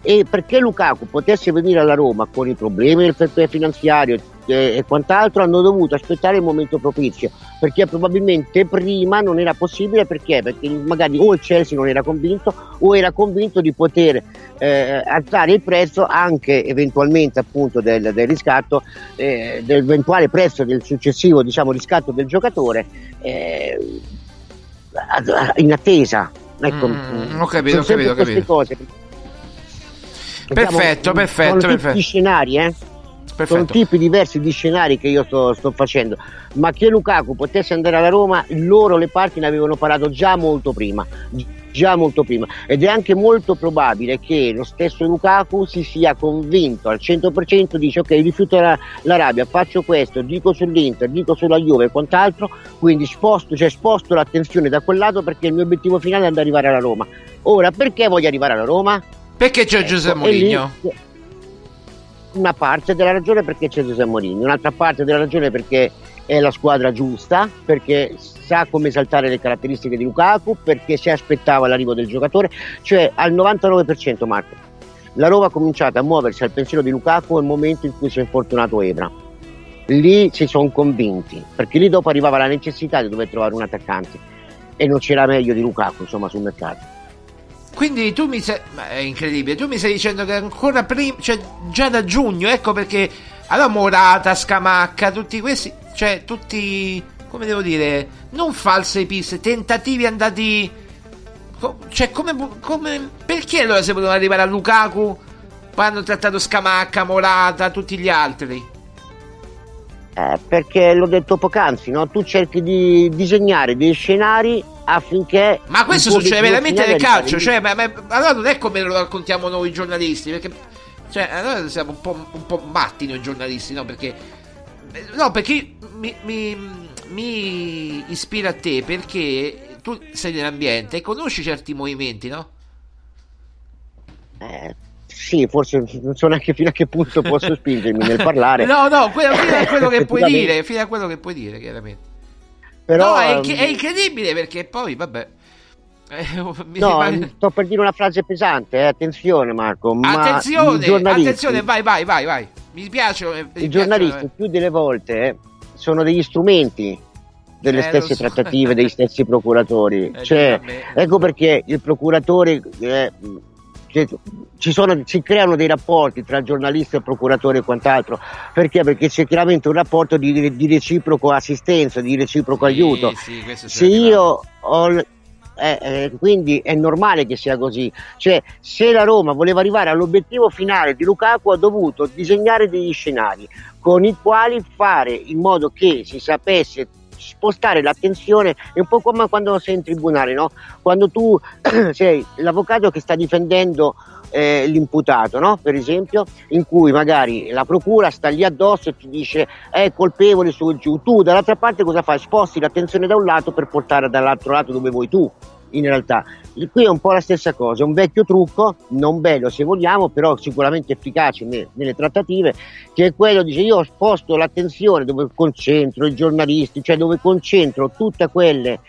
e perché Lukaku potesse venire alla Roma con i problemi del fair play finanziario eh, e quant'altro hanno dovuto aspettare il momento propizio perché probabilmente prima non era possibile perché? perché magari o il Chelsea non era convinto o era convinto di poter eh, alzare il prezzo anche eventualmente appunto del, del riscatto eh, dell'eventuale prezzo del successivo diciamo riscatto del giocatore eh, in attesa ecco, Mm, ho capito, ho capito, ho capito. cose Perfetto, Diciamo, perfetto, sono tutti perfetto. scenari eh sono Perfetto. tipi diversi di scenari che io sto, sto facendo, ma che Lukaku potesse andare alla Roma, loro le parti ne avevano parlato già molto prima, già molto prima, ed è anche molto probabile che lo stesso Lukaku si sia convinto al 100%, dice ok rifiuto la, l'Arabia, faccio questo, dico sull'Inter, dico sulla Juve e quant'altro, quindi sposto, cioè sposto l'attenzione da quel lato perché il mio obiettivo finale è andare ad arrivare alla Roma. Ora, perché voglio arrivare alla Roma? Perché c'è Giuseppe Ecco, e lì- Mourinho? Una parte della ragione perché c'è Giuseppe Mourinho, un'altra parte della ragione perché è la squadra giusta, perché sa come esaltare le caratteristiche di Lukaku, perché si aspettava l'arrivo del giocatore, cioè al 99% Marco. La Roma ha cominciato a muoversi al pensiero di Lukaku nel momento in cui si è infortunato Ebra. Lì si sono convinti, perché lì dopo arrivava la necessità di dover trovare un attaccante e non c'era meglio di Lukaku insomma sul mercato. Quindi tu mi stai. Ma è incredibile. Tu mi stai dicendo che ancora prima. Cioè, già da giugno, ecco perché. Allora, Morata, Scamacca, tutti questi. Cioè, tutti. Come devo dire? Non false piste, tentativi andati. co- Cioè, come. come perché allora si potevano arrivare a Lukaku? Poi hanno trattato Scamacca, Morata, tutti gli altri. Eh, perché l'ho detto poc'anzi, no? tu cerchi di disegnare dei scenari affinché... Ma questo succede veramente nel calcio. Cioè, ma, ma- allora non è come lo raccontiamo noi giornalisti. Perché. Cioè, allora siamo un po', un po' matti noi giornalisti, no? Perché. No, perché mi, mi- mi ispira a te perché tu sei nell'ambiente e conosci certi movimenti, no? Eh, sì, forse non so neanche fino a che punto posso spingermi nel parlare. No, no, quello, fino a quello che puoi dire, fino a quello che puoi dire, chiaramente. Però, no, è, inc- è ehm, incredibile perché poi, vabbè. eh, mi no, sembra- sto per dire una frase pesante, eh, attenzione Marco, Attenzione, attenzione, vai, vai, vai, vai. Mi piace. mi i piace- giornalisti più delle volte eh, sono degli strumenti delle Eh, stesse so. trattative, dei stessi procuratori. Eh, cioè, ecco perché il procuratore eh, sono, si creano dei rapporti tra giornalisti e procuratore e quant'altro perché? Perché c'è chiaramente un rapporto di, di reciproco assistenza, di reciproco Sì, aiuto. sì, ci Se io ho eh, eh, quindi è normale che sia così. Cioè, se la Roma voleva arrivare all'obiettivo finale di Lukaku, ha dovuto disegnare degli scenari con i quali fare in modo che si sapesse spostare l'attenzione è un po' come quando sei in tribunale, no? Quando tu sei l'avvocato che sta difendendo eh, l'imputato, no? Per esempio, in cui magari la procura sta lì addosso e ti dice è colpevole su giù, tu dall'altra parte cosa fai? Sposti l'attenzione da un lato per portare dall'altro lato dove vuoi tu. In realtà. Qui è un po' la stessa cosa, è un vecchio trucco, non bello se vogliamo, però sicuramente efficace ne- nelle trattative, che è quello, dice io sposto l'attenzione dove concentro i giornalisti, cioè dove concentro tutte quelle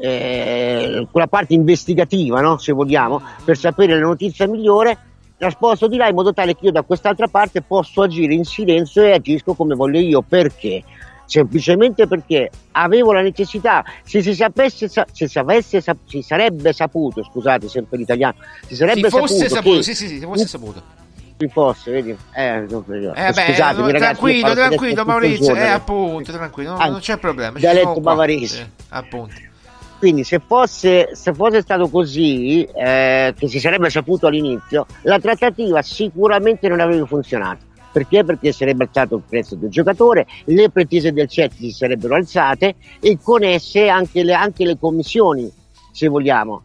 eh, quella parte investigativa, no? se vogliamo, per sapere la notizia migliore, la sposto di là in modo tale che io da quest'altra parte posso agire in silenzio e agisco come voglio io. Perché? Semplicemente perché avevo la necessità, se si sapesse, se si, avesse, si sarebbe saputo, scusate sempre l'italiano, si sarebbe si fosse saputo, saputo, che, sì, sì, sì, si fosse saputo. Si fosse, vedi? Eh, no, Eh beh, scusatemi, ragazzi, tranquillo, parlo tranquillo Maurizio, giorno, eh, eh. appunto, tranquillo, non, non c'è problema. dialetto bavarese. Eh, appunto. Quindi se fosse, se fosse stato così, eh, che si sarebbe saputo all'inizio, la trattativa sicuramente non avrebbe funzionato. Perché? Perché sarebbe alzato il prezzo del giocatore, le pretese del CET si sarebbero alzate e con esse anche le, anche le commissioni, se vogliamo.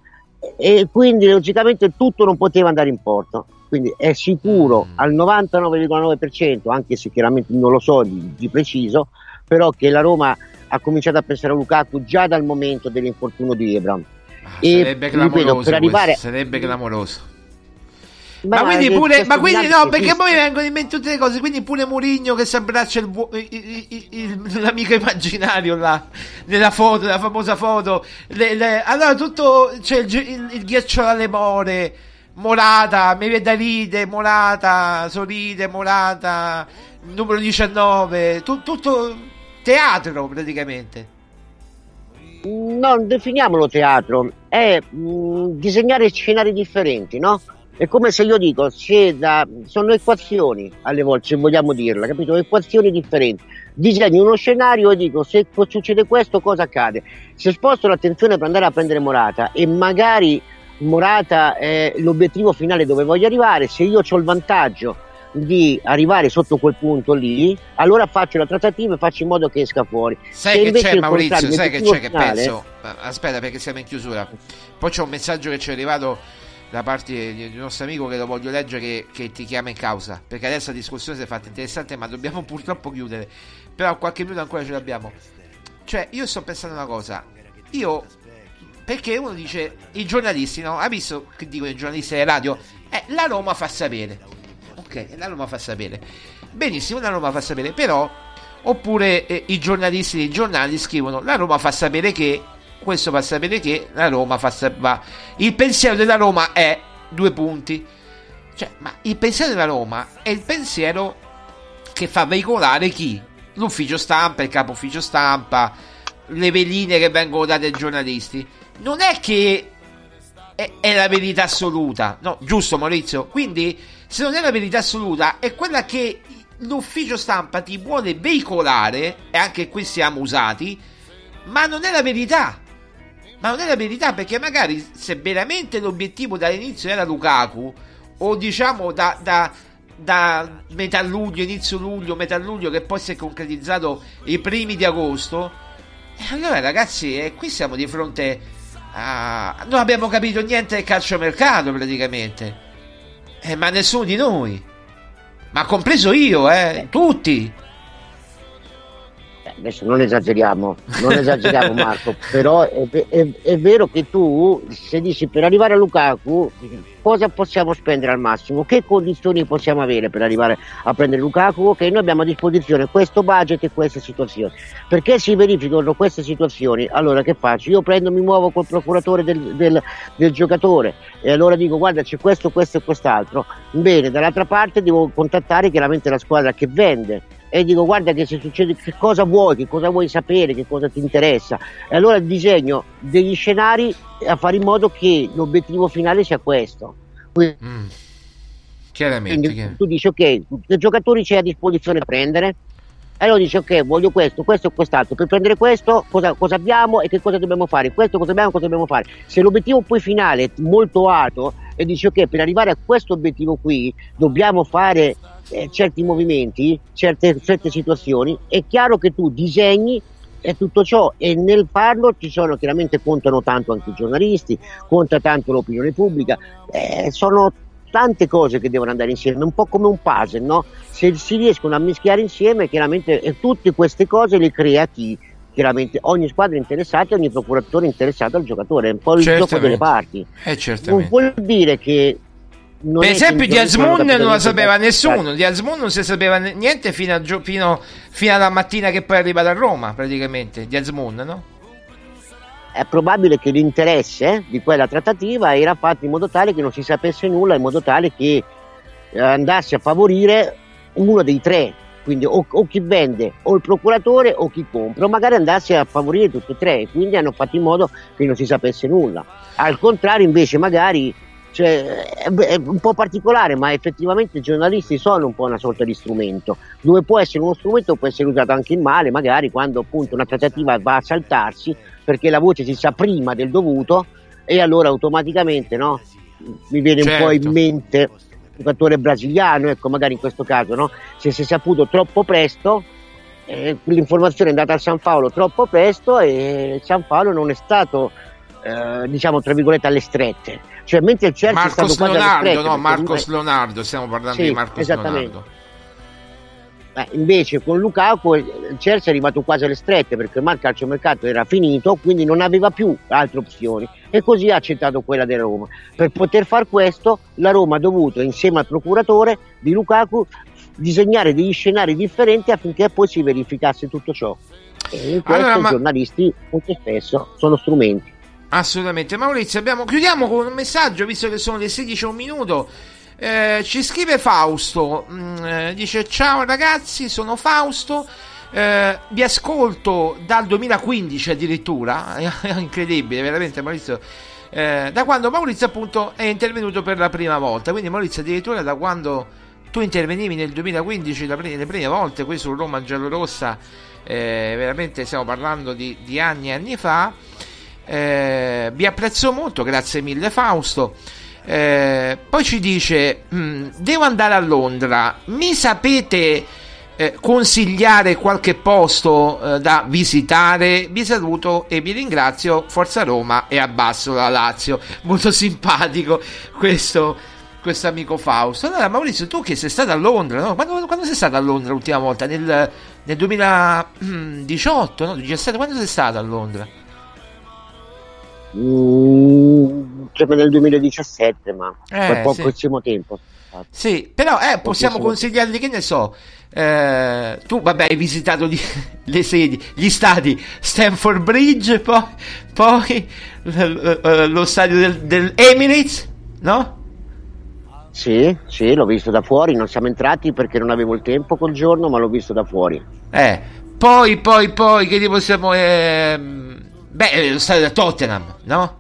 E quindi logicamente tutto non poteva andare in porto. Quindi è sicuro al 99,9%, anche se chiaramente non lo so di, di preciso, però che la Roma ha cominciato a pensare a Lukaku già dal momento dell'infortunio di Ebram. E, Sarebbe ripeto, clamoroso, per arrivare sarebbe clamoroso. Ma Ma, quindi pure, ma quindi no, perché poi mi vengono in mente tutte le cose. Quindi pure Murigno che si abbraccia il, buo- il- il- il- l'amico immaginario là, nella foto, la famosa foto. Le- le- allora tutto c'è il, gi- il, il ghiaccio alle more. Morata, mi viene da ride, Morata, sorride, Morata, numero 19, tu- tutto teatro praticamente. non definiamolo teatro, è mh, disegnare scenari differenti, no? È come se io dico, da, sono equazioni alle volte, se vogliamo dirla, capito? Equazioni differenti. Disegno uno scenario e dico, se succede questo, cosa accade? Se sposto l'attenzione per andare a prendere Morata e magari Morata è l'obiettivo finale dove voglio arrivare, se io ho il vantaggio di arrivare sotto quel punto lì, allora faccio la trattativa e faccio in modo che esca fuori. Sai Se che c'è Maurizio, sai che c'è che finale- penso. Aspetta perché siamo in chiusura. Poi c'è un messaggio che ci è arrivato da parte di un nostro amico che lo voglio leggere che, che ti chiama in causa. Perché adesso la discussione si è fatta interessante, ma dobbiamo purtroppo chiudere. Però qualche minuto ancora ce l'abbiamo. Cioè, io sto pensando una cosa. Io perché uno dice i giornalisti, no? Ha visto che dicono i giornalisti delle radio? Eh, la Roma fa sapere. Ok, la Roma fa sapere. Benissimo, la Roma fa sapere, però oppure eh, i giornalisti dei giornali scrivono la Roma fa sapere che questo fa sapere che la Roma fa sapere il pensiero della Roma è due punti. Cioè, ma il pensiero della Roma è il pensiero che fa veicolare chi? L'ufficio stampa, il capo ufficio stampa, le veline che vengono date ai giornalisti. Non è che è, è la verità assoluta, no? Giusto, Maurizio? Quindi, se non è la verità assoluta, è quella che l'ufficio stampa ti vuole veicolare, e anche qui siamo usati, ma non è la verità. Ma non è la verità perché magari se veramente l'obiettivo dall'inizio era Lukaku, o diciamo da, da, da metà luglio, inizio luglio, metà luglio, che poi si è concretizzato i primi di agosto, e allora ragazzi, eh, qui siamo di fronte a... Non abbiamo capito niente del calciomercato praticamente. Eh, ma nessuno di noi. Ma compreso io, eh, tutti. Adesso non esageriamo, non esageriamo Marco, però è, è- è vero che tu se dici per arrivare a Lukaku cosa possiamo spendere al massimo, che condizioni possiamo avere per arrivare a prendere Lukaku, ok noi abbiamo a disposizione questo budget e queste situazioni, perché si verificano queste situazioni, allora che faccio? Io prendo, mi muovo col procuratore del, del- del giocatore e allora dico guarda c'è questo, questo e quest'altro, bene, dall'altra parte devo contattare chiaramente la squadra che vende e dico guarda che se succede che cosa vuoi, che cosa vuoi sapere, che cosa ti interessa e allora disegno degli scenari a fare in modo che l'obiettivo finale sia questo. Quindi, Chiaramente. quindi chiaramente. tu dici ok, che giocatori c'è a disposizione da prendere? E allora dici ok, voglio questo, questo e quest'altro. Per prendere questo cosa, cosa abbiamo e che cosa dobbiamo fare? Questo cosa abbiamo e cosa dobbiamo fare? Se l'obiettivo poi finale è molto alto e dici ok, per arrivare a questo obiettivo qui dobbiamo fare eh, certi movimenti, certe, certe situazioni, è chiaro che tu disegni e tutto ciò e nel farlo ci sono chiaramente contano tanto anche i giornalisti, conta tanto l'opinione pubblica, eh, sono tante cose che devono andare insieme, un po' come un puzzle, no? Se si riescono a mischiare insieme, chiaramente e tutte queste cose le crea chi? chiaramente ogni squadra è interessata e ogni procuratore è interessato al giocatore, è un po' il gioco Certamente. delle parti. Eh, Non vuol dire che... non Per è esempio, di sono non la sapeva nessuno. Di Asmoon non si sapeva niente fino, a gio- fino- fino alla mattina che poi arriva da Roma, praticamente. Di Asmoon, no? È probabile che l'interesse di quella trattativa era fatto in modo tale che non si sapesse nulla, in modo tale che eh, andasse a favorire uno dei tre, quindi o, o chi vende o il procuratore o chi compra, o magari andasse a favorire tutti e tre, quindi hanno fatto in modo che non si sapesse nulla. Al contrario, invece, magari cioè, è, è un po' particolare, ma effettivamente i giornalisti sono un po' una sorta di strumento, dove può essere uno strumento, può essere usato anche in male, magari quando appunto una trattativa va a saltarsi perché la voce si sa prima del dovuto e allora automaticamente no? mi viene un po' Certo. in mente il giocatore brasiliano, ecco magari in questo caso, no? se si è saputo troppo presto, eh, l'informazione è andata al San Paolo troppo presto e San Paolo non è stato, eh, diciamo, tra virgolette, alle strette. Cioè, mentre il Chelsea è stato Marcos quasi alle Leonardo, strette, no? Marcos lui- Leonardo, stiamo parlando Sì, di Marcos. Leonardo. Eh, invece con Lukaku il Chelsea è arrivato quasi alle strette perché ormai il calciomercato era finito, quindi non aveva più altre opzioni e così ha accettato quella della Roma. Per poter far questo la Roma ha dovuto insieme al procuratore di Lukaku disegnare degli scenari differenti affinché poi si verificasse tutto ciò. E in questo Allora, ma- i giornalisti molto spesso sono strumenti. Assolutamente. Maurizio, abbiamo- chiudiamo con un messaggio, visto che sono le 16 e un minuto. Eh, ci scrive Fausto, mm, eh, dice ciao ragazzi, sono Fausto, eh, vi ascolto dal 2015 addirittura, è incredibile, veramente Maurizio, eh, da quando Maurizio appunto è intervenuto per la prima volta, quindi Maurizio addirittura da quando tu intervenivi nel 2015 la pri- le prime volte qui su Roma Giallorossa, eh, veramente stiamo parlando di, di anni e anni fa, eh, vi apprezzo molto, grazie mille Fausto. Eh, poi ci dice: "Mm, Devo andare a Londra. Mi sapete eh, consigliare qualche posto eh, da visitare? Vi saluto e vi ringrazio. Forza Roma e abbasso la Lazio. Molto simpatico questo, questo amico Fausto. Allora, Maurizio, tu che sei stato a Londra, no? quando, quando sei stato a Londra l'ultima volta? Nel, nel 2018, no? 17? Quando sei stato a Londra? Mm, credo nel 2017, ma Eh, per sì. pochissimo tempo. Sì, però eh, possiamo consigliargli che ne so. eh, tu, vabbè, hai visitato di- le sedi, gli stadi Stanford Bridge, poi, poi l- l- lo stadio del, del Emirates, no? Sì, sì, l'ho visto da fuori, non siamo entrati perché non avevo il tempo quel giorno, ma l'ho visto da fuori. Eh, poi, poi, poi, che ti possiamo. ehm, beh, eh, lo stadio del Tottenham, no?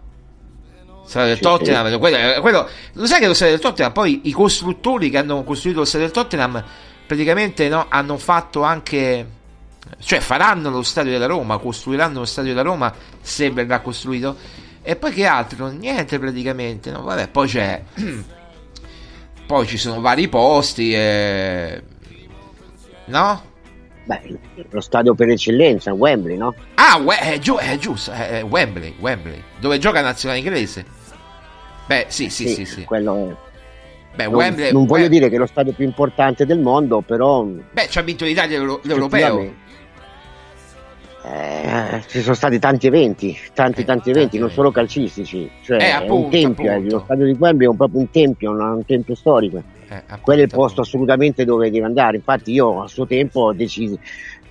Lo stadio del Sì, Tottenham, quello, eh, quello- lo sai che lo stadio del Tottenham, poi i costruttori che hanno costruito lo stadio del Tottenham praticamente no, hanno fatto anche. Cioè faranno lo stadio della Roma, costruiranno lo stadio della Roma se verrà costruito. E poi che altro? Niente praticamente, no? Vabbè, poi c'è. poi ci sono vari posti, eh, no? Beh, lo stadio per eccellenza, Wembley, no? Ah, we- è, giu- è giusto, è, è Wembley, Wembley, dove gioca la nazionale inglese. Beh, sì, sì, sì, sì. Quello è. Beh, non, Wembley, non voglio Wem- dire che è lo stadio più importante del mondo, però Beh, ci ha vinto l'Italia l'Euro- l'Europeo. Eh, ci sono stati tanti eventi, tanti tanti eventi, non solo calcistici. Cioè, Eh, è un appunto, tempio, eh, appunto. lo stadio di Wembley è un- proprio un tempio, un, un tempio storico. Eh, appunto, Quello è il posto assolutamente dove devi andare. Infatti, io a suo tempo ho deciso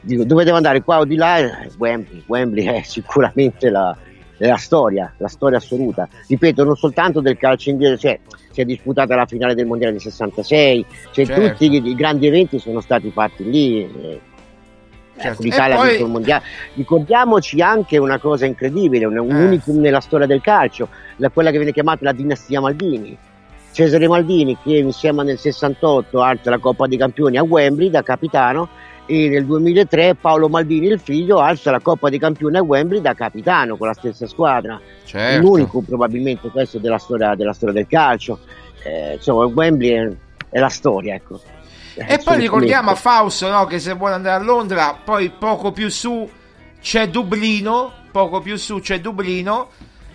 dico, dove devo andare qua o di là. Eh, Wembley, Wembley è sicuramente la, la storia, la storia assoluta. Ripeto, non soltanto del calcio inglese, cioè si è disputata la finale del mondiale del 66, cioè Certo. tutti i, i grandi eventi sono stati fatti lì. eh, Certo. ecco, l'Italia E ha poi- vinto il mondiale. Ricordiamoci anche una cosa incredibile, un, un Eh. unicum nella storia del calcio, la- quella che viene chiamata la dinastia Maldini. Cesare Maldini che insieme nel 68 alza la Coppa dei Campioni a Wembley da capitano e nel 2003 Paolo Maldini il figlio alza la Coppa dei Campioni a Wembley da capitano con la stessa squadra. Certo. L'unico probabilmente questo della storia, della storia del calcio. Eh, insomma, Wembley è, è la storia, ecco. E poi ricordiamo a Fausto no, che se vuole andare a Londra, poi poco più su c'è Dublino, poco più su c'è Dublino,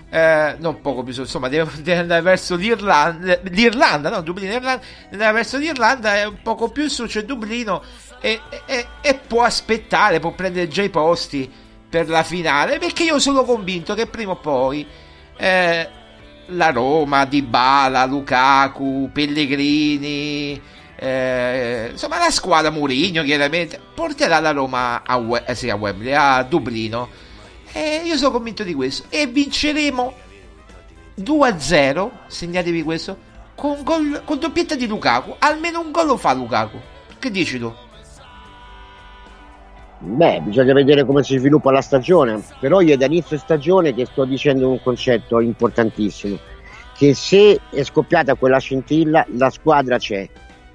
eh, non poco più su, insomma deve, deve andare verso l'Irlanda, l'Irlanda, no, Dublino, Irlanda, deve andare verso l'Irlanda e un poco più su c'è Dublino e, e- e può aspettare, può prendere già i posti per la finale perché io sono convinto che prima o poi eh, la Roma, Dybala, Lukaku, Pellegrini, eh, insomma la squadra Mourinho chiaramente porterà la Roma a, We- eh, sì, a Wembley, a Dublino. E io sono convinto di questo. E vinceremo 2-0, segnatevi questo, con, gol, con doppietta di Lukaku. Almeno un gol lo fa Lukaku. Che dici tu? Beh, bisogna vedere come si sviluppa la stagione, però io da inizio stagione che sto dicendo un concetto importantissimo, che se è scoppiata quella scintilla la squadra c'è,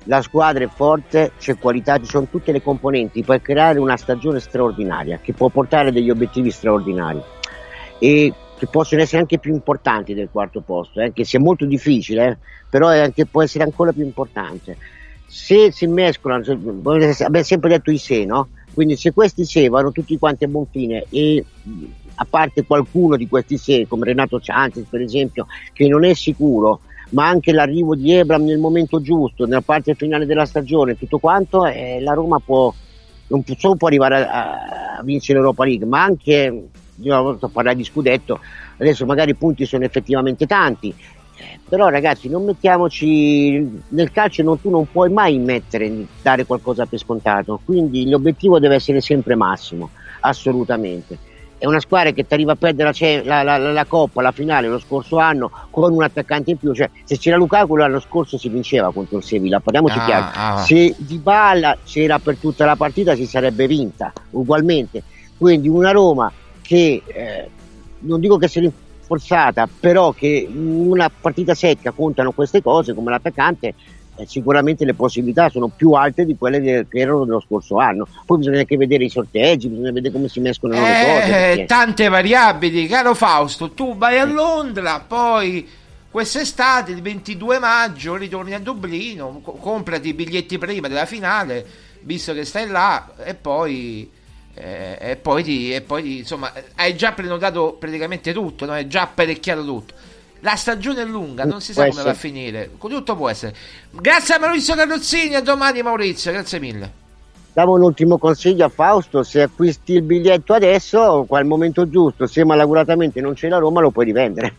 la squadra è forte, c'è qualità, ci sono tutte le componenti per creare una stagione straordinaria, che può portare degli obiettivi straordinari e che possono essere anche più importanti del quarto posto, eh, che sia molto difficile, eh, però anche, può essere ancora più importante. Se si mescolano, abbiamo sempre detto i se, no? Quindi se questi se vanno tutti quanti a buon fine e a parte qualcuno di questi se, come Renato Cianci per esempio, che non è sicuro, ma anche l'arrivo di Ebram nel momento giusto, nella parte finale della stagione, tutto quanto, eh, la Roma può, non solo può arrivare a, a vincere l'Europa League, ma anche, io una volta parlare di scudetto, adesso magari i punti sono effettivamente tanti, eh, però ragazzi non mettiamoci nel calcio non, tu non puoi mai mettere dare qualcosa per scontato quindi l'obiettivo deve essere sempre massimo assolutamente è una squadra che ti arriva a perdere la, la, la, la, Coppa, la finale lo scorso anno con un attaccante in più, cioè se c'era Lukaku l'anno scorso si vinceva contro il Sevilla, parliamoci ah, chiaro, ah. se Di Balla c'era per tutta la partita si sarebbe vinta ugualmente, quindi una Roma che eh, non dico che si forzata, però che in una partita secca contano queste cose come l'attaccante, sicuramente le possibilità sono più alte di quelle che erano dello scorso anno. Poi bisogna anche vedere i sorteggi, bisogna vedere come si mescolano eh, le cose. Perché... Tante variabili, caro Fausto, tu vai a Londra, poi quest'estate, il 22 maggio, ritorni a Dublino, co- comprati i biglietti prima della finale, visto che stai là, e poi eh, e, poi ti, e poi ti, insomma hai già prenotato praticamente tutto, no? hai già apparecchiato tutto. La stagione è lunga, non si sa come va a finire. Tutto può essere. Grazie a Maurizio Carrozzini, a domani Maurizio, grazie mille. Davo un ultimo consiglio a Fausto, se acquisti il biglietto adesso, al momento giusto, se malauguratamente non c'è la Roma lo puoi rivendere.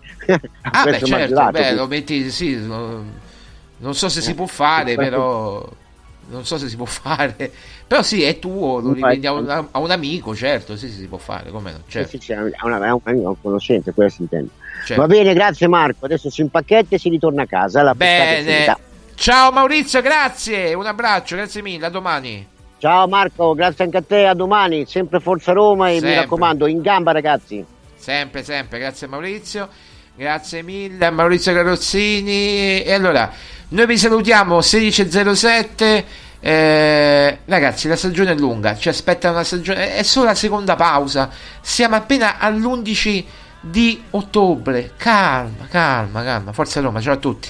ah beh certo, beh, lo metti, sì, non so se si può fare, però non so se si può fare, però sì, è tuo, lo rivendi a un, a un amico, certo, sì, sì, si può fare, come no? Certo. Sì, sì, è, una, è un amico, un conoscente, quello si intende. Certo. Va bene, grazie Marco, adesso si impacchetta e si ritorna a casa. La bene, ciao Maurizio, grazie, un abbraccio, grazie mille, a domani. Ciao Marco, grazie anche a te, a domani, sempre Forza Roma e sempre. mi raccomando, in gamba ragazzi. Sempre, sempre, grazie Maurizio, grazie mille a Maurizio Carrozzini e allora... Noi vi salutiamo 16.07. Eh, ragazzi, la stagione è lunga, ci aspetta una stagione, è solo la seconda pausa. Siamo appena all'11 di ottobre. Calma, calma, calma. Forza Roma, ciao a tutti.